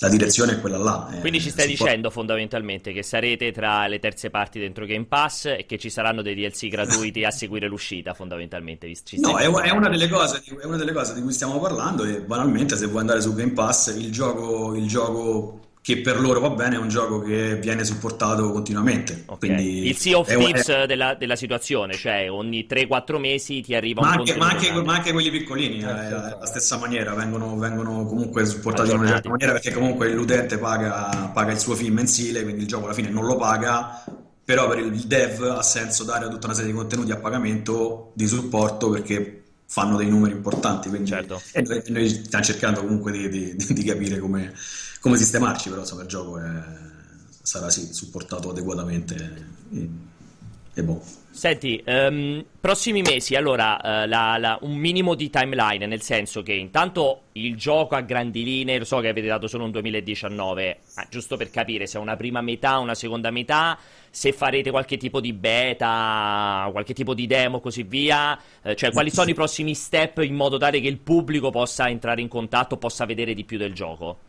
la direzione è quella là. Eh, quindi ci stai dicendo fondamentalmente che sarete tra le terze parti dentro Game Pass e che ci saranno dei DLC gratuiti a seguire l'uscita, fondamentalmente. no, è, è, una cose, è, una delle cose, di cui stiamo parlando e banalmente se vuoi andare su Game Pass il gioco, il gioco che per loro va bene, è un gioco che viene supportato continuamente. Okay. il Sea of Thieves è... della, della, situazione, cioè ogni 3-4 mesi ti arriva ma un anche, ma anche, ma anche quelli piccolini, certo, eh, certo. la stessa maniera, vengono, vengono comunque supportati in una certa maniera perché comunque l'utente paga, paga il suo film mensile, quindi il gioco alla fine non lo paga, però per il dev ha senso dare tutta una serie di contenuti a pagamento di supporto perché fanno dei numeri importanti. Quindi, certo. E noi, noi, stiamo cercando comunque di, di, di capire come, come, sistemarci, però insomma, il gioco è, sarà sì, supportato adeguatamente. E, e boh. Senti, um, prossimi mesi, allora, uh, la, la, un minimo di timeline, nel senso che intanto il gioco a grandi linee, lo so che avete dato solo un 2019, ma giusto per capire se è una prima metà, una seconda metà, se farete qualche tipo di beta, qualche tipo di demo, così via, uh, cioè quali sono i prossimi step in modo tale che il pubblico possa entrare in contatto, possa vedere di più del gioco?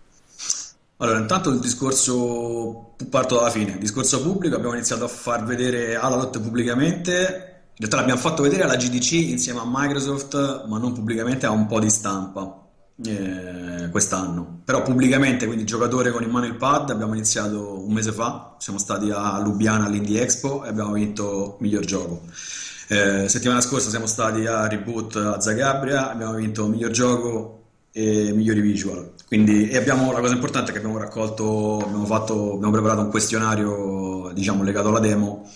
Allora, intanto il discorso, parto dalla fine, il discorso pubblico, abbiamo iniziato a far vedere Alalot pubblicamente, in realtà l'abbiamo fatto vedere alla GDC insieme a Microsoft, ma non pubblicamente, a un po' di stampa eh, quest'anno. Però pubblicamente, quindi giocatore con in mano il pad, abbiamo iniziato un mese fa, siamo stati a Lubiana all'Indie Expo e abbiamo vinto miglior gioco. Eh, settimana scorsa siamo stati a Reboot a Zagabria, abbiamo vinto miglior gioco e migliori visual. Quindi, e abbiamo, la cosa importante è che abbiamo raccolto, abbiamo, fatto, abbiamo preparato un questionario diciamo, legato alla demo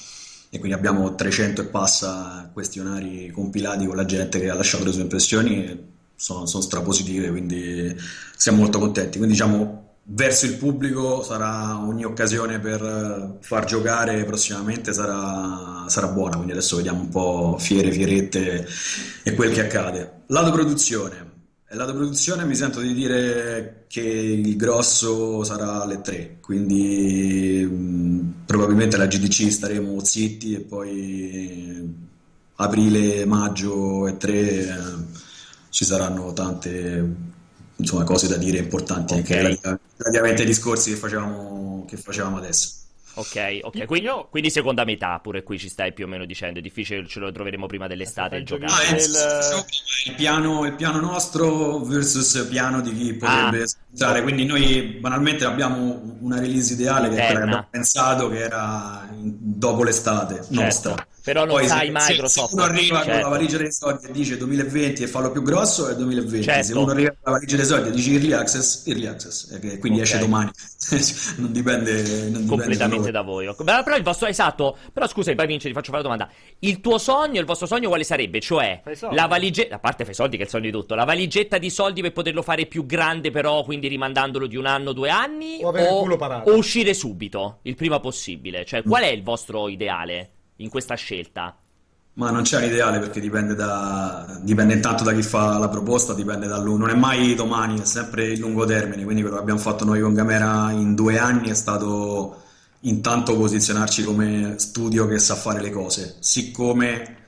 e quindi abbiamo 300 e passa questionari compilati con la gente che ha lasciato le sue impressioni e sono, sono strapositive, quindi siamo molto contenti. Quindi diciamo verso il pubblico sarà ogni occasione per far giocare prossimamente sarà, sarà, buona quindi adesso vediamo un po' fiere, fierette e quel che accade lato produzione lato produzione mi sento di dire che il grosso sarà alle 3 quindi mh, probabilmente la GDC staremo zitti e poi aprile, maggio e 3 eh, ci saranno tante insomma, cose da dire importanti okay. anche relativamente ai discorsi che facevamo, che facevamo adesso. Ok, ok, quindi, quindi, seconda metà pure qui ci stai più o meno dicendo, è difficile, ce lo troveremo prima dell'estate il giocare. Ah, il... Il, piano, il piano nostro versus piano di chi potrebbe ah. quindi noi banalmente abbiamo una release ideale che, che abbiamo pensato che era dopo l'estate certo. nostra. Però non Poi sai se, Microsoft. Se uno arriva certo. con la valigia dei soldi e dice 2020 e fa lo più grosso è 2020. Certo. Se uno arriva con la valigia dei soldi e dice Early Access, Early Access, quindi okay. esce domani. non dipende, non completamente da voi. Però il vostro esatto. Però scusa, poi Vince, ti faccio fare la domanda. Il tuo sogno, il vostro sogno quale sarebbe? Cioè la valigetta, a parte fai soldi che è il sogno di tutto, la valigetta di soldi per poterlo fare più grande, però quindi rimandandolo di un anno, due anni, o, o, o uscire subito, il prima possibile. Cioè, qual è il vostro ideale? in questa scelta? Ma non c'è un ideale perché dipende, da, dipende intanto da chi fa la proposta, dipende da lui. Non è mai domani, è sempre il lungo termine. Quindi quello che abbiamo fatto noi con Gamera in due anni è stato intanto posizionarci come studio che sa fare le cose. Siccome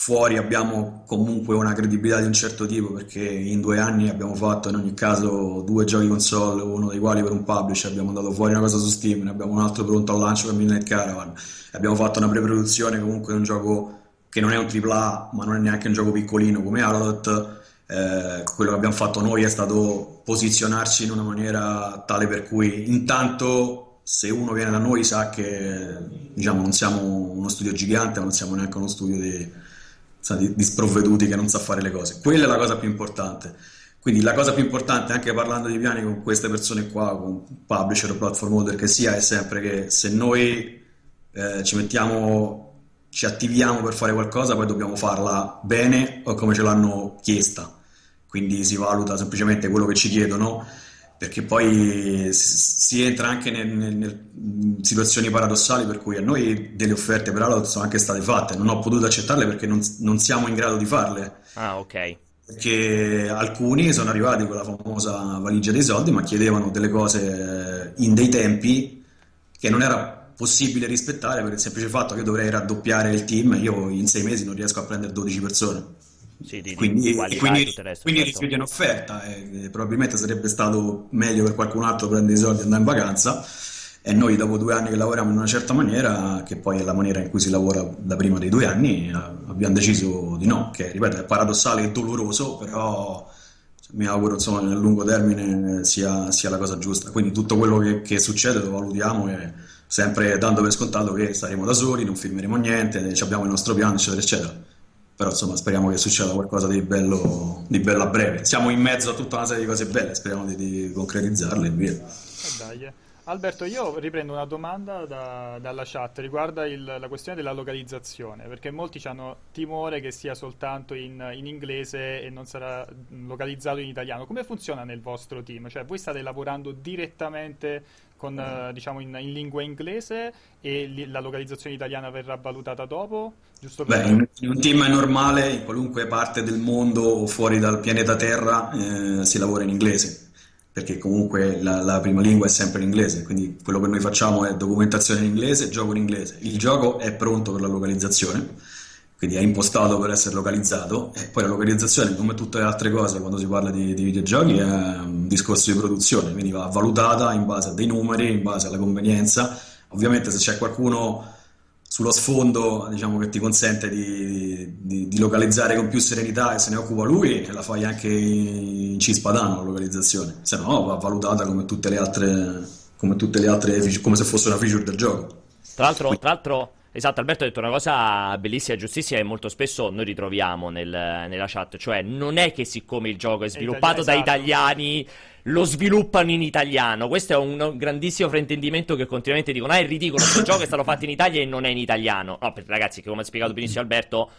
fuori abbiamo comunque una credibilità di un certo tipo perché in due anni abbiamo fatto in ogni caso due giochi console, uno dei quali per un publisher, abbiamo dato fuori una cosa su Steam, ne abbiamo un altro pronto al lancio per Midnight Caravan, abbiamo fatto una pre-produzione comunque di un gioco che non è un AAA ma non è neanche un gioco piccolino come Aradot, eh, quello che abbiamo fatto noi è stato posizionarci in una maniera tale per cui intanto se uno viene da noi sa che diciamo, non siamo uno studio gigante, non siamo neanche uno studio di di, di sprovveduti che non sa fare le cose. Quella è la cosa più importante. Quindi la cosa più importante, anche parlando di piani con queste persone qua, con publisher o platform holder che sia, è sempre che se noi eh, ci mettiamo, ci attiviamo per fare qualcosa, poi dobbiamo farla bene o come ce l'hanno chiesta. Quindi si valuta semplicemente quello che ci chiedono perché poi si entra anche in situazioni paradossali per cui a noi delle offerte per Alot sono anche state fatte, non ho potuto accettarle perché non, non siamo in grado di farle. Ah, ok. Perché alcuni sono arrivati con la famosa valigia dei soldi, ma chiedevano delle cose in dei tempi che non era possibile rispettare per il semplice fatto che dovrei raddoppiare il team. Io in sei mesi non riesco a prendere 12 persone. Sì, di, quindi, di quindi, quindi certo. rifiuti un'offerta e, probabilmente sarebbe stato meglio per qualcun altro prendere i soldi e andare in vacanza. E noi dopo due anni che lavoriamo in una certa maniera che poi è la maniera in cui si lavora da prima dei due anni abbiamo deciso di no che ripeto è paradossale e doloroso però mi auguro insomma nel lungo termine sia, sia la cosa giusta. Quindi tutto quello che, che succede lo valutiamo e sempre dando per scontato che saremo da soli non filmeremo niente abbiamo il nostro piano eccetera eccetera però insomma speriamo che succeda qualcosa di bello, di bello a breve. Siamo in mezzo a tutta una serie di cose belle, speriamo di, di concretizzarle e via. Eh. Alberto, io riprendo una domanda da, dalla chat riguardo la questione della localizzazione, perché molti hanno timore che sia soltanto in, in, inglese e non sarà localizzato in italiano. Come funziona nel vostro team? Cioè, voi state lavorando direttamente con, uh, diciamo in, in, lingua inglese e li, la localizzazione italiana verrà valutata dopo? Giusto per... Beh, in, in, un team normale, in qualunque parte del mondo o fuori dal pianeta Terra, eh, si lavora in inglese perché comunque la, la, prima lingua è sempre l'inglese, quindi quello che noi facciamo è documentazione in inglese, gioco in inglese. Il gioco è pronto per la localizzazione, quindi è impostato per essere localizzato e poi la localizzazione, come tutte le altre cose quando si parla di, di videogiochi, è un discorso di produzione, quindi va valutata in base a dei numeri, in base alla convenienza. Ovviamente se c'è qualcuno sullo sfondo diciamo, che ti consente di, di, di, localizzare con più serenità e se ne occupa lui la fai anche in cispadano la localizzazione, se no va valutata come tutte le altre, come, tutte le altre, come se fosse una feature del gioco. Tra l'altro, tra l'altro Esatto, Alberto ha detto una cosa bellissima e giustissima e molto spesso noi ritroviamo nel, nella chat, cioè non è che siccome il gioco è sviluppato da esatto. italiani lo sviluppano in italiano, questo è un grandissimo fraintendimento che continuamente dicono ah è ridicolo, questo gioco è stato fatto in Italia e non è in italiano. No, ragazzi, che come ha spiegato benissimo Alberto,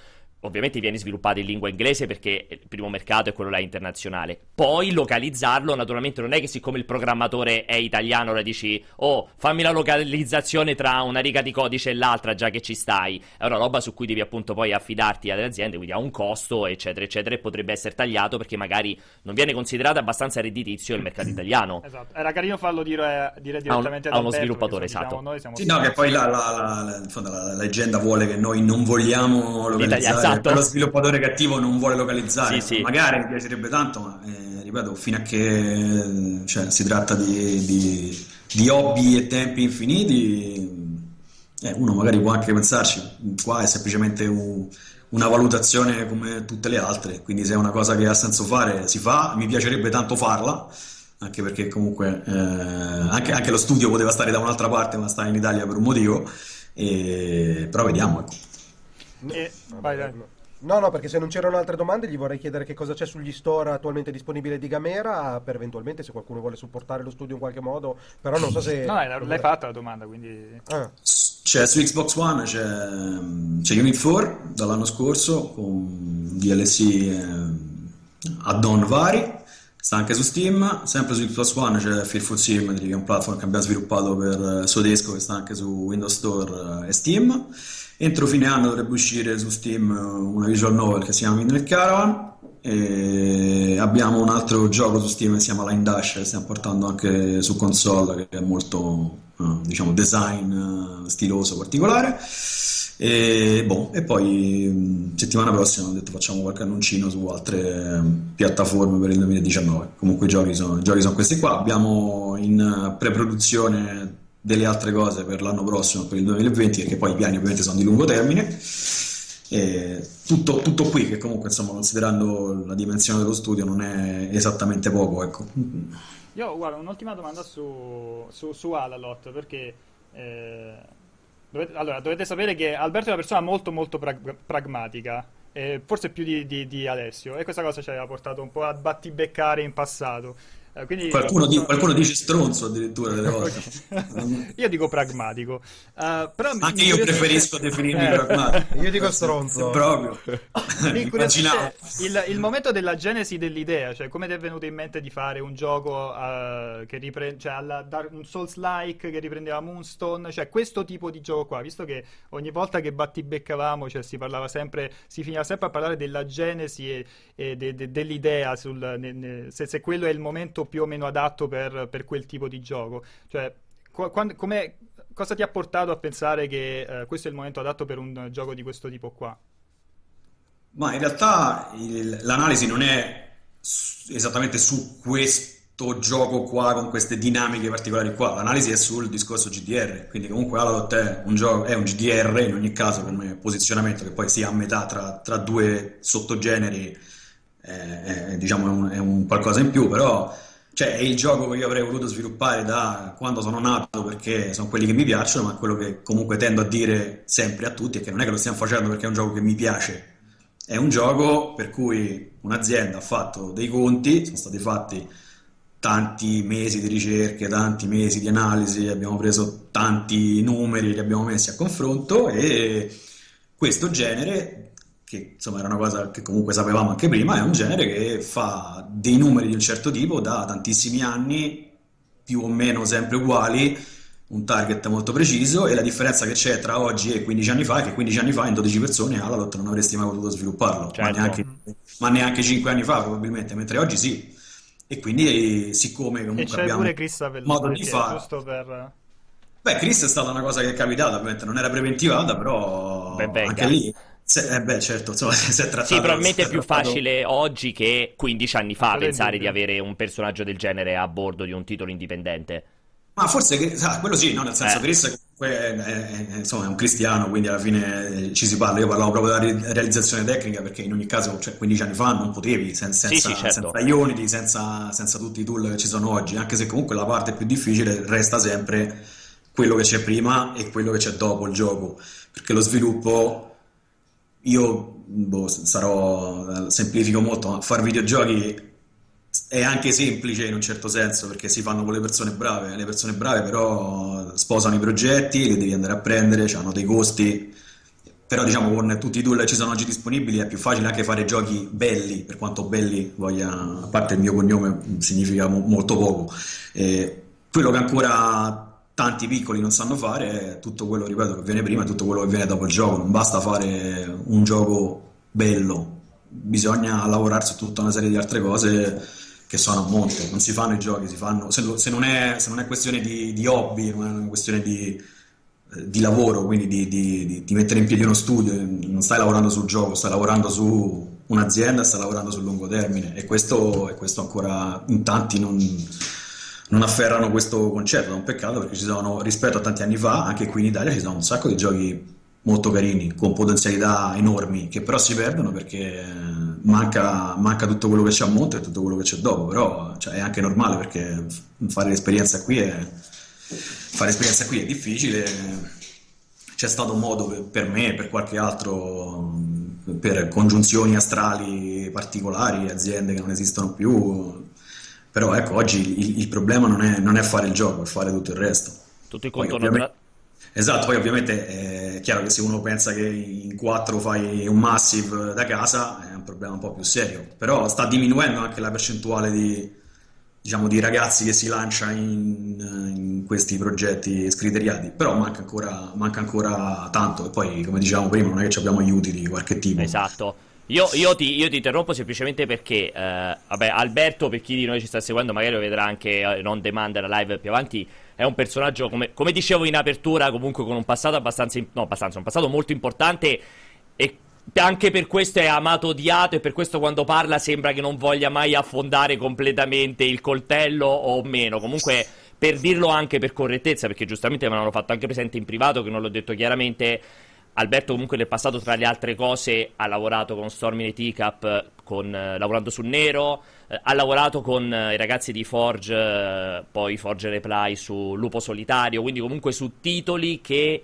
ovviamente viene sviluppato in lingua inglese perché il primo mercato è quello là internazionale. Poi localizzarlo, naturalmente non è che siccome il programmatore è italiano ora dici "Oh, fammi la localizzazione tra una riga di codice e l'altra già che ci stai". È una roba su cui devi appunto poi affidarti alle aziende, quindi ha un costo, eccetera, eccetera, e potrebbe essere tagliato perché magari non viene considerato abbastanza redditizio il mercato italiano. Esatto. Era carino farlo dire, dire direttamente a, un, a uno sviluppatore, esatto. Diciamo, sì, no, che poi la, la, la, la, leggenda vuole che noi non vogliamo localizzare esatto. lo sviluppatore cattivo non vuole localizzare. Sì, sì. Magari mi piacerebbe tanto, ma eh, ripeto, fino a che cioè, si tratta di, di, di, hobby e tempi infiniti, eh, uno magari può anche pensarci. Qua è semplicemente un, una valutazione come tutte le altre, quindi se è una cosa che ha senso fare, si fa. Mi piacerebbe tanto farla anche perché comunque eh, anche, anche, lo studio poteva stare da un'altra parte, ma sta in Italia per un motivo. E... Però vediamo. Ecco. E... Vai, dai. No, no, perché se non c'erano altre domande gli vorrei chiedere che cosa c'è sugli store attualmente disponibili di Gamera per eventualmente se qualcuno vuole supportare lo studio in qualche modo, però non so se... No, l'hai fatta la domanda, quindi... Ah. C'è su Xbox One, c'è, c'è Unit 4 dall'anno scorso con DLC eh, add-on vari, sta anche su Steam, sempre su Xbox One c'è Fearful Sim, che è un platform che abbiamo sviluppato per Sodesco che sta anche su Windows Store e Steam. Entro fine anno dovrebbe uscire su Steam una visual novel che si chiama Midnight Caravan e abbiamo un altro gioco su Steam che si chiama Line Dash che stiamo portando anche su console che è molto diciamo design eh, stiloso particolare. E, boh, e poi settimana prossima ho detto facciamo qualche annuncino su altre piattaforme per il 2019 comunque i giochi sono, i giochi sono questi qua. Abbiamo in pre-produzione delle altre cose per l'anno prossimo, per il 2020, perché poi i piani ovviamente sono di lungo termine. Tutto, tutto, qui, che comunque insomma, considerando la dimensione dello studio, non è esattamente poco. Ecco. Io guarda, un'ultima domanda su, su, su Alalot, perché eh, dovete, allora, dovete sapere che Alberto è una persona molto molto prag- pragmatica. Eh, forse più di, di, di, Alessio, e questa cosa ci aveva portato un po' a battibeccare in passato. Eh, quindi, qualcuno, di, qualcuno, dice stronzo addirittura delle volte. io dico pragmatico. Uh, però Anche io preferisco definirmi eh. pragmatico. Io dico stronzo. Proprio. il, il, momento della genesi dell'idea, cioè come ti è venuto in mente di fare un gioco uh, che riprende, cioè alla, un Souls-like che riprendeva Moonstone, cioè questo tipo di gioco qua, visto che ogni volta che battibeccavamo, cioè si parlava sempre, si finiva sempre a parlare della genesi e, e de, de, dell'idea, sul, ne, ne, se, se quello è il momento momento più o meno adatto per, per quel tipo di gioco. Cioè, quando, cosa ti ha portato a pensare che uh, questo è il momento adatto per un gioco di questo tipo qua? Ma in realtà il, l'analisi non è esattamente su questo gioco qua con queste dinamiche particolari qua, l'analisi è sul discorso GDR, quindi comunque Aladot è un, è un GDR in ogni caso come posizionamento che poi sia a metà tra, tra due sottogeneri, eh, è, diciamo è un, è un qualcosa in più, però cioè, è il gioco che io avrei voluto sviluppare da quando sono nato perché sono quelli che mi piacciono, ma quello che comunque tendo a dire sempre a tutti è che non è che lo stiamo facendo perché è un gioco che mi piace, è un gioco per cui un'azienda ha fatto dei conti, sono stati fatti tanti mesi di ricerche, tanti mesi di analisi, abbiamo preso tanti numeri, li abbiamo messi a confronto e questo genere che insomma era una cosa che comunque sapevamo anche prima, è un genere che fa dei numeri di un certo tipo da tantissimi anni, più o meno sempre uguali, un target molto preciso e la differenza che c'è tra oggi e 15 anni fa è che 15 anni fa in 12 persone Alalot non avresti mai potuto svilupparlo, certo. ma, neanche, ma, neanche, 5 anni fa probabilmente, mentre oggi sì. E quindi siccome comunque abbiamo modo di fare... Per... Beh, Chris è stata una cosa che è capitata, ovviamente non era preventivata, però Beh, anche lì se, eh beh, certo, insomma, si è trattato. Sì, probabilmente è più facile oggi che 15 anni fa pensare di avere un personaggio del genere a bordo di un titolo indipendente. Ma forse che, ah, quello sì, no? nel senso eh. Chris è, è, è, insomma, è, un cristiano, quindi alla fine eh, ci si parla. Io parlavo proprio della realizzazione tecnica perché in ogni caso, cioè, 15 anni fa non potevi sen- senza, sì, sì, certo. senza Unity, senza, senza tutti i tool che ci sono oggi, anche se comunque la parte più difficile resta sempre quello che c'è prima e quello che c'è dopo il gioco, perché lo sviluppo, io boh, sarò, semplifico molto, ma fare videogiochi è anche semplice in un certo senso perché si fanno con le persone brave, le persone brave però sposano i progetti, li devi andare a prendere, hanno dei costi, però diciamo con tutti i tool che ci sono oggi disponibili è più facile anche fare giochi belli, per quanto belli voglia, a parte il mio cognome significa mo- molto poco. Eh, quello che ancora tanti piccoli non sanno fare è tutto quello, ripeto, che viene prima e tutto quello che viene dopo il gioco, non basta fare un gioco bello, bisogna lavorare su tutta una serie di altre cose che sono a monte, non si fanno i giochi, si fanno, se, se, non, è, se non, è, questione di, di, hobby, non è una questione di, di lavoro, quindi di, di, di, mettere in piedi uno studio, non stai lavorando sul gioco, stai lavorando su un'azienda, stai lavorando sul lungo termine. E questo, e questo ancora in tanti non, non afferrano questo concetto, è un peccato perché ci sono, rispetto a tanti anni fa, anche qui in Italia ci sono un sacco di giochi molto carini, con potenzialità enormi, che però si perdono perché manca, manca tutto quello che c'è a monte e tutto quello che c'è dopo, però cioè, è anche normale perché fare l'esperienza qui è, fare esperienza qui è difficile, c'è stato modo per, me, per qualche altro, per congiunzioni astrali particolari, aziende che non esistono più, però ecco, oggi il, il problema non è, non è, fare il gioco, è fare tutto il resto. Tutto il contorno della Esatto, poi ovviamente è chiaro che se uno pensa che in 4 fai un massive da casa è un problema un po' più serio, però sta diminuendo anche la percentuale di, diciamo, di ragazzi che si lancia in, in, questi progetti scriteriati, però manca ancora, manca ancora tanto e poi come dicevamo prima non è che abbiamo aiuti di qualche tipo. Esatto. Io, io, ti, io, ti, interrompo semplicemente perché, eh, vabbè, Alberto, per chi di noi ci sta seguendo, magari lo vedrà anche eh, non demand live più avanti. È un personaggio, come, come, dicevo in apertura, comunque con un passato abbastanza, no, abbastanza, un passato molto importante e anche per questo è amato odiato e per questo quando parla sembra che non voglia mai affondare completamente il coltello o meno. Comunque, per dirlo anche per correttezza, perché giustamente me l'hanno fatto anche presente in privato, che non l'ho detto chiaramente Alberto comunque nel passato tra le altre cose ha lavorato con Stormy e Teacup con, eh, lavorando sul Nero, eh, ha lavorato con eh, i ragazzi di Forge, eh, poi Forge Reply su Lupo Solitario, quindi comunque su titoli che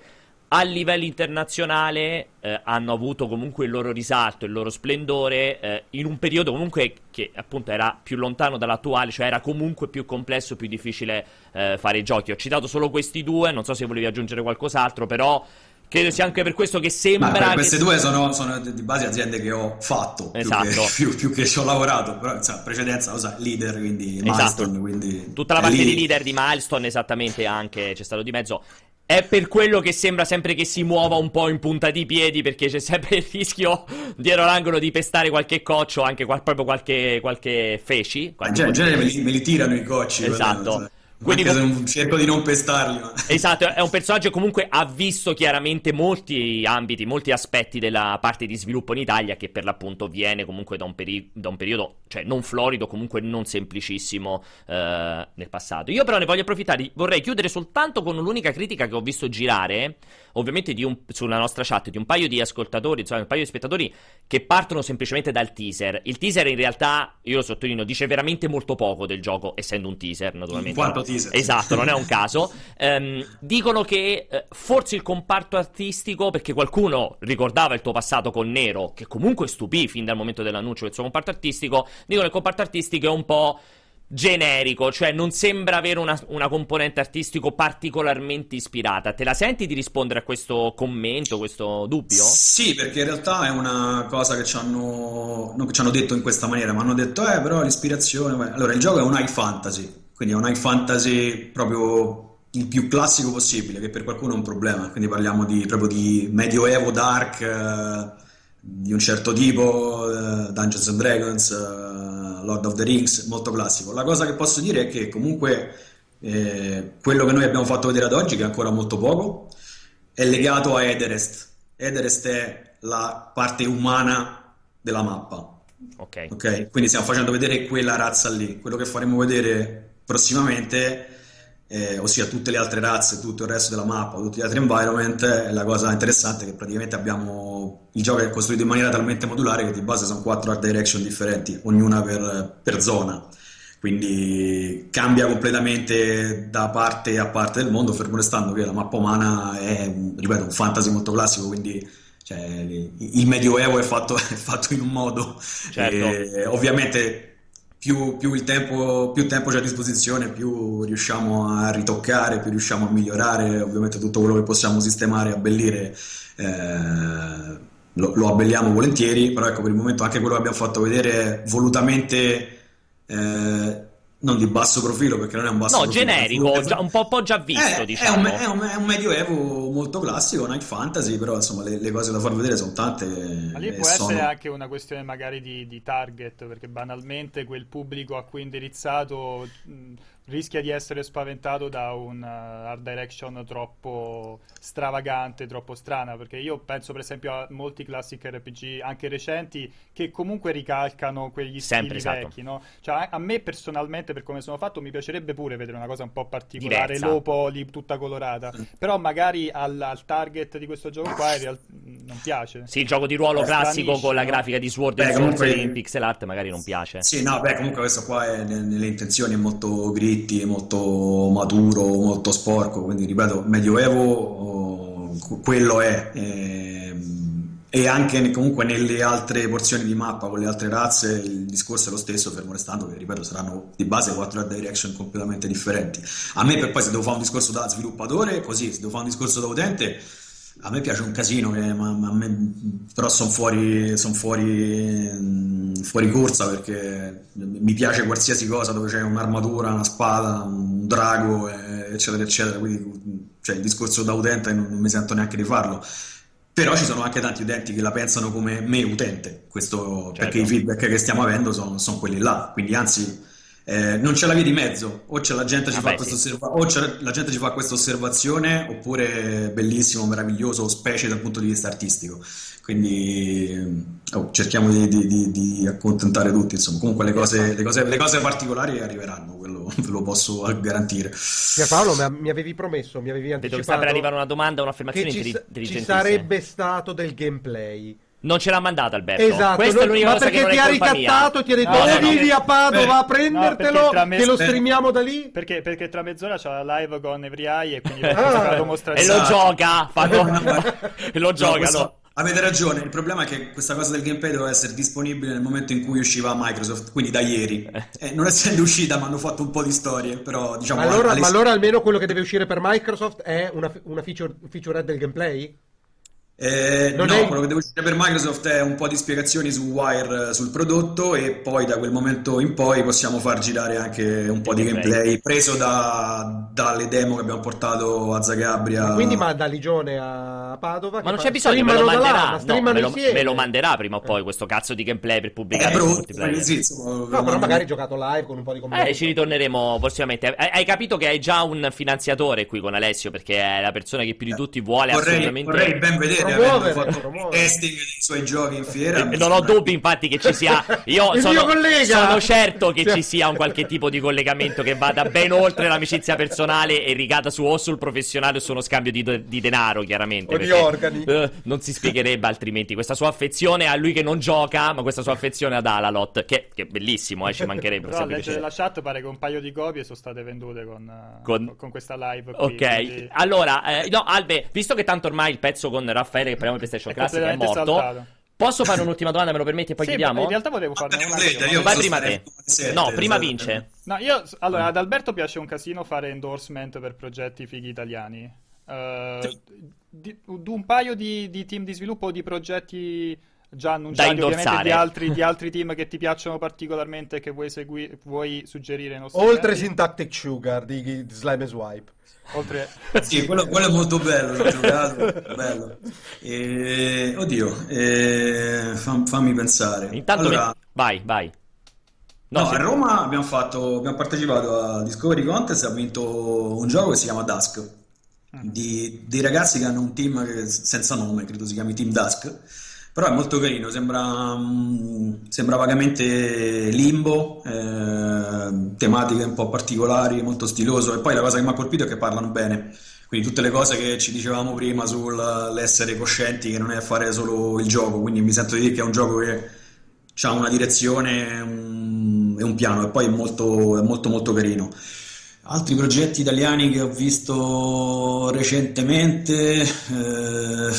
a livello internazionale eh, hanno avuto comunque il loro risalto, il loro splendore eh, in un periodo comunque che appunto era più lontano dall'attuale, cioè era comunque più complesso, più difficile fare i giochi. Ho citato solo questi due, non so se volevi aggiungere qualcos'altro, però Credo sia anche per questo che sembra. Ma queste che... due sono, sono, di base aziende che ho fatto esatto. più, che, esatto. più, più, che, ci ho lavorato. Però insomma, precedenza lo leader, quindi esatto. milestone. Quindi Tutta la parte lì. di leader di milestone, esattamente anche c'è stato di mezzo. È per quello che sembra sempre che si muova un po' in punta di piedi, perché c'è sempre il rischio dietro l'angolo di pestare qualche coccio, anche qual- proprio qualche, qualche feci. Qualche in genere me li, me li, tirano i cocci. Esatto. Quindi com- cerco di non pestarli. Ma... Esatto, è un personaggio che comunque ha visto chiaramente molti ambiti, molti aspetti della parte di sviluppo in Italia che per l'appunto viene comunque da un, peri- da un periodo, cioè non florido, comunque non semplicissimo eh, nel passato. Io però ne voglio approfittare, vorrei chiudere soltanto con l'unica critica che ho visto girare, ovviamente un, sulla nostra chat, di un paio di ascoltatori, insomma un paio di spettatori che partono semplicemente dal teaser. Il teaser in realtà, io lo sottolineo, dice veramente molto poco del gioco, essendo un teaser naturalmente. In teaser. Esatto, non è un caso. Um, dicono che uh, forse il comparto artistico, perché qualcuno ricordava il tuo passato con Nero, che comunque stupì fin dal momento dell'annuncio del suo comparto artistico, dicono che il comparto artistico è un po' generico, cioè non sembra avere una, una, componente artistico particolarmente ispirata. Te la senti di rispondere a questo commento, questo dubbio? Sì, perché in realtà è una cosa che ci hanno, non che ci hanno detto in questa maniera, ma hanno detto, eh, però l'ispirazione... Allora, il gioco è un high fantasy, quindi è un high fantasy proprio il più classico possibile, che per qualcuno è un problema, quindi parliamo di, proprio di medioevo dark eh, di un certo tipo, eh, Dungeons and Dragons, eh, Lord of the Rings, molto classico. La cosa che posso dire è che comunque eh, quello che noi abbiamo fatto vedere ad oggi, che è ancora molto poco, è legato a Ederest. Ederest è la parte umana della mappa. Ok. Ok, quindi stiamo facendo vedere quella razza lì. Quello che faremo vedere prossimamente, eh, ossia tutte le altre razze, tutto il resto della mappa, tutti gli altri environment, la cosa interessante è che praticamente abbiamo il gioco è costruito in maniera talmente modulare che di base sono quattro art direction differenti, ognuna per, per zona. quindi cambia completamente da parte a parte del mondo, fermo restando che la mappa umana è, ripeto, un fantasy molto classico, quindi cioè, il medioevo è fatto, è fatto, in un modo, certo. e, ovviamente più, più, il tempo, più tempo c'è a disposizione, più riusciamo a ritoccare, più riusciamo a migliorare, ovviamente tutto quello che possiamo sistemare, abbellire. Eh, lo, lo, abbelliamo volentieri, però ecco per il momento anche quello che abbiamo fatto vedere volutamente eh, non di basso profilo perché non è un basso no, profilo. generico, già, un, po', un po' già visto, è, diciamo. È un, è, un, è un, medioevo molto classico, Night Fantasy, però insomma le, le, cose da far vedere sono tante. Ma lì può sono... essere anche una questione magari di, di target, perché banalmente quel pubblico a cui è indirizzato... Rischia di essere spaventato da un uh, art direction troppo stravagante, troppo strana, perché io penso per esempio a molti classic RPG anche recenti che comunque ricalcano quegli Sempre, stili esatto. vecchi, no? Cioè a me personalmente per come sono fatto mi piacerebbe pure vedere una cosa un po' particolare, Diversa. lopo lì tutta colorata, però magari al, al, target di questo gioco qua in realtà non piace. Sì, il gioco di ruolo classico con la grafica di Sword and comunque... in pixel art magari non piace. Sì, no, beh, comunque questo qua è nelle intenzioni è molto gris dritti, molto maturo, molto sporco, quindi ripeto, medioevo quello è. Ehm, e anche comunque nelle altre porzioni di mappa con le altre razze il discorso è lo stesso, fermo restando che ripeto saranno di base quattro direction completamente differenti. A me per poi se devo fare un discorso da sviluppatore, così, se devo fare un discorso da utente a me piace un casino, che, ma, ma me, però sono fuori, son fuori, fuori, corsa perché mi piace qualsiasi cosa dove c'è un'armatura, una spada, un drago, eccetera, eccetera. Quindi cioè, il discorso da utente non, non mi sento neanche di farlo. Però ci sono anche tanti utenti che la pensano come me utente, questo, certo. perché i feedback che stiamo avendo sono, sono quelli là. Quindi anzi eh, non c'è la via di mezzo, o, c'è la, gente ci ah, fa beh, sì. osserva- o la gente ci fa questa osservazione, oppure bellissimo, meraviglioso, specie dal punto di vista artistico. Quindi oh, cerchiamo di, di, di, di, accontentare tutti. Insomma, comunque le cose, le cose, le cose particolari arriveranno, quello ve lo posso garantire. Paolo, mi avevi promesso, mi avevi anticipato. Vedo che sta per arrivare una domanda, un'affermazione ci, intelligentissima. Ci sarebbe stato del gameplay non ce l'ha mandato Alberto. Esatto, Questa non, è l'unica ma cosa perché che ti ha ricattato, mia. ti ha detto no, no, vivi a Padova a prendertelo, no, me... che lo streamiamo da lì. Perché, perché tra mezz'ora c'è la live con Every Eye e quindi ah, lo E lo gioca, e lo gioca, no. Avete ragione, il problema è che questa cosa del gameplay doveva essere disponibile nel momento in cui usciva Microsoft, quindi da ieri. Eh, non essendo uscita, mi hanno fatto un po' di storie, però diciamo... Ma allora, ma allora almeno quello che deve uscire per Microsoft è una, una feature, feature del gameplay? Eh, no, è... quello che devo dire per Microsoft è un po' di spiegazioni su Wire sul prodotto e poi da quel momento in poi possiamo far girare anche un po' di gameplay preso da, dalle demo che abbiamo portato a Zagabria. Quindi manda Ligione a Padova. Ma non c'è bisogno, me lo manderà. No, me, lo, me, lo, manderà prima o poi questo cazzo di gameplay per pubblicare. Eh, brutto, sì, insomma, no, però magari giocato live con un po' di commenti. Eh, ci ritorneremo prossimamente. Hai, hai, capito che hai già un finanziatore qui con Alessio perché è la persona che più di tutti vuole vorrei, assolutamente... Vorrei ben vedere promuovere, fatto promuovere. testing dei suoi giochi in fiera. Eh, non ho dubbi, infatti, che ci sia. Io sono, sono, certo che ci sia un qualche tipo di collegamento che vada ben oltre l'amicizia personale e rigata su o sul professionale o su uno scambio di, di denaro, chiaramente. O perché, di organi. Uh, non si spiegherebbe altrimenti. Questa sua affezione a lui che non gioca, ma questa sua affezione ad Alalot, che, che è bellissimo, eh, ci mancherebbe. Però a leggere la chat pare che un paio di copie sono state vendute con, con... con questa live. Qui, ok, quindi... allora, eh, no, Albe, visto che tanto ormai il pezzo con Raffaele, che parliamo di PlayStation Classic, è morto. Saltato. Posso fare un'ultima domanda, me lo permetti, e poi sì, chiudiamo? In realtà volevo farne una. Io Vai prima te. no, prima vince. No, io allora ad Alberto piace un casino fare endorsement per progetti fighi italiani. Uh, di, un paio di, di, team di sviluppo di progetti già annunciati ovviamente di altri, di altri, team che ti piacciono particolarmente e che vuoi, segui, vuoi suggerire ai nostri oltre clienti. Syntactic Sugar di, di Slime Swipe. Oltre sì quello, quello, è molto bello giocato bello. E, oddio e, fam, fammi pensare. Intanto allora, mi... vai vai. No, no a Roma abbiamo, fatto, abbiamo partecipato a Discovery Contest e abbiamo vinto un gioco che si chiama Dusk. Mm. di, dei ragazzi che hanno un team senza nome, credo si chiami Team Dusk però è molto carino, sembra, mm, sembra vagamente limbo, eh, tematiche un po' particolari, molto stiloso. E poi la cosa che mi ha colpito è che parlano bene, quindi tutte le cose che ci dicevamo prima sull'essere coscienti che non è fare solo il gioco, quindi mi sento di dire che è un gioco che ha una direzione, un è un piano. E poi è molto, è molto molto carino. Altri progetti italiani che ho visto recentemente, eh,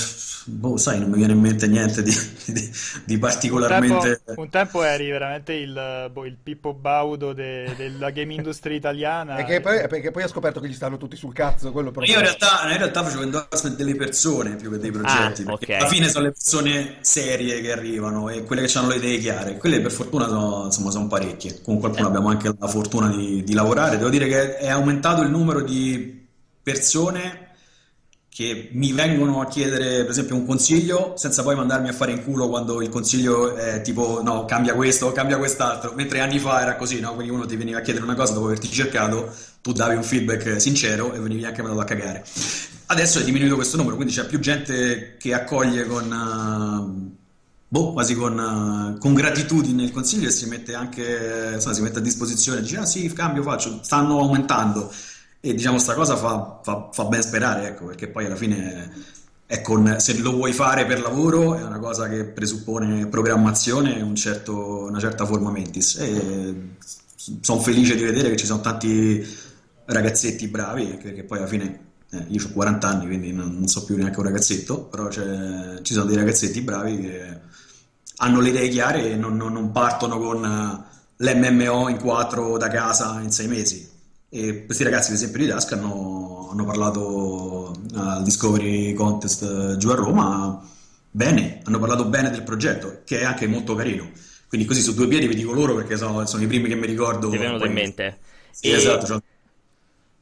boh, sai, non mi viene in mente niente di, di, di particolarmente. Un tempo, un tempo, eri veramente il, boh, il Pippo Baudo de, della game industry italiana. Perché poi, perché poi ha scoperto che gli stanno tutti sul cazzo. Io in realtà, in realtà facevo endorsement delle persone più che dei progetti. Ah, okay. Alla fine sono le persone serie che arrivano e quelle che hanno le idee chiare. Quelle per fortuna sono, insomma, sono parecchie. Con qualcuno eh. abbiamo anche la fortuna di, di lavorare. Devo dire che è aumentato il numero di persone che mi vengono a chiedere per esempio un consiglio senza poi mandarmi a fare in culo quando il consiglio è tipo no cambia questo cambia quest'altro. Mentre anni fa era così no? Quindi uno ti veniva a chiedere una cosa dopo averti cercato tu davi un feedback sincero e venivi anche mandato a cagare. Adesso è diminuito questo numero quindi c'è più gente che accoglie con uh, boh, quasi con, uh, con, gratitudine il consiglio e si mette anche insomma, si mette a disposizione dice ah sì cambio faccio. Stanno aumentando e diciamo sta cosa fa, fa, fa ben sperare, ecco, perché poi alla fine con, se lo vuoi fare per lavoro è una cosa che presuppone programmazione e un certo, una certa forma mentis. E sono felice di vedere che ci sono tanti ragazzetti bravi, perché poi alla fine eh, io ho 40 anni, quindi non, non, so più neanche un ragazzetto, però ci sono dei ragazzetti bravi che hanno le idee chiare e non, non, non partono con l'MMO in 4 da casa in 6 mesi e questi ragazzi, ad esempio, di Dask hanno, hanno parlato al Discovery Contest giù a Roma bene, hanno parlato bene del progetto, che è anche molto carino. Quindi così su due piedi vi dico loro perché sono, sono i primi che mi ricordo. Ti venuto in mente. Sì, e... esatto. Cioè...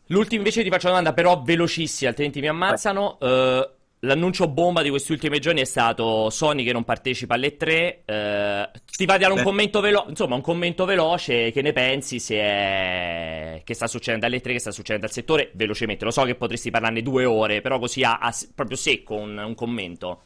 L'ultimo invece ti faccio una domanda, però velocissima, altrimenti mi ammazzano. Uh, L'annuncio bomba di questi ultimi giorni è stato Sony che non partecipa alle tre. Eh, ti va a dare un commento, velo- insomma, un commento veloce. Che ne pensi? Se è... Che sta succedendo alle tre, che sta succedendo al settore? Velocemente, lo so che potresti parlarne due ore, però così a, a proprio secco un, un commento.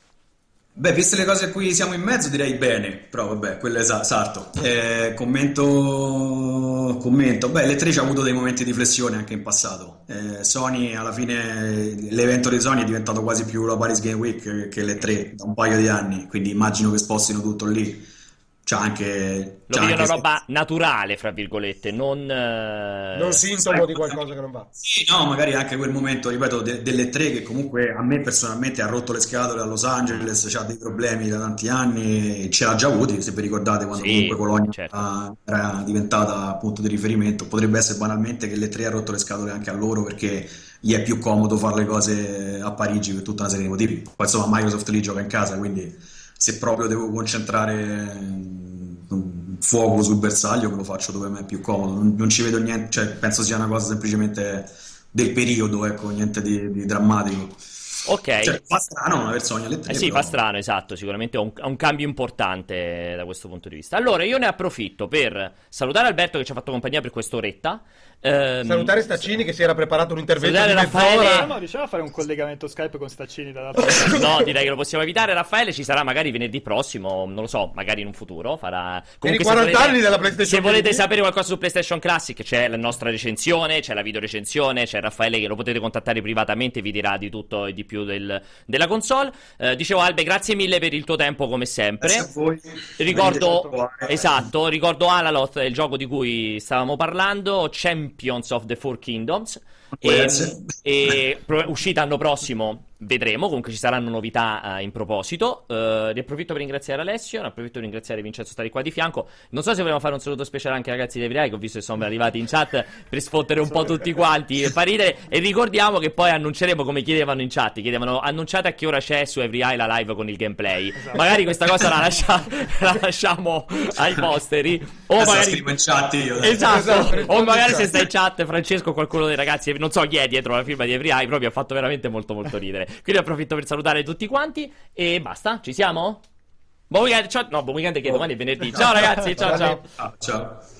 Beh, viste le cose a cui siamo in mezzo, direi bene, però vabbè, quello è esatto. Eh, commento, commento. Beh, l'E3 ha avuto dei momenti di flessione anche in passato. Eh, Sony, alla fine, l'evento di Sony è diventato quasi più la Paris Game Week che l'E3 da un paio di anni, quindi immagino che spostino tutto lì c'ha anche. Lo vedi una roba naturale, fra virgolette, non. Uh... Non sintomo di qualcosa che non va. Sì, no, magari anche quel momento, ripeto, de- delle tre che comunque a me personalmente ha rotto le scatole a Los Angeles, c'ha dei problemi da tanti anni, ce l'ha già avuti, se vi ricordate, quando sì, comunque Colonia certo. era diventata punto di riferimento. Potrebbe essere banalmente che le tre ha rotto le scatole anche a loro perché gli è più comodo fare le cose a Parigi per tutta una serie di motivi. Poi insomma Microsoft lì gioca in casa, quindi se proprio devo concentrare fuoco sul bersaglio me lo faccio dove mi è più comodo non, non, ci vedo niente cioè penso sia una cosa semplicemente del periodo ecco niente di, di drammatico Ok. Cioè, fa strano una versione alle 3. Eh sì, però... fa strano, esatto. Sicuramente è un, un, cambio importante da questo punto di vista. Allora, io ne approfitto per salutare Alberto che ci ha fatto compagnia per quest'oretta. Ehm, Salutare Staccini che si era preparato un intervento Salutare di Raffaele. No, diciamo fare un collegamento Skype con Staccini dall'altra parte. no, direi che lo possiamo evitare. Raffaele ci sarà magari venerdì prossimo, non lo so, magari in un futuro. Farà Comunque, per i 40 volete, anni della PlayStation Se volete sapere qualcosa su PlayStation Classic, c'è la nostra recensione, c'è la video recensione, c'è Raffaele che lo potete contattare privatamente, vi dirà di tutto e di più del, della console. Eh, dicevo Albe, grazie mille per il tuo tempo come sempre. Grazie a voi. Ricordo esatto, ricordo Alaloth, il gioco di cui stavamo parlando, Champions of the Four Kingdoms. E, e pro- uscita l'anno prossimo vedremo. Comunque ci saranno novità uh, in proposito. Uh, ne approfitto per ringraziare Alessio. Ne approfitto per ringraziare Vincenzo stare qua di fianco. Non so se vogliamo fare un saluto speciale anche ai ragazzi di Everai, che ho visto che sono arrivati in chat per sfottere un po' tutti quanti e far ridere. E ricordiamo che poi annunceremo come chiedevano in chat. Chiedevano annunciate a che ora c'è su Everai la live con il gameplay. Esatto. Magari questa cosa la, lascia- la, lasciamo ai posteri. O magari. in chat io. Esatto. esatto. O magari se stai in chat, Francesco, qualcuno dei ragazzi, non so chi è dietro la firma di Everai, proprio ha fatto veramente molto molto ridere. Quindi approfitto per salutare tutti quanti e basta, ci siamo? Buon weekend, ciao. No, buon weekend che domani è venerdì. Ciao ragazzi, ciao ciao. Ciao. ciao.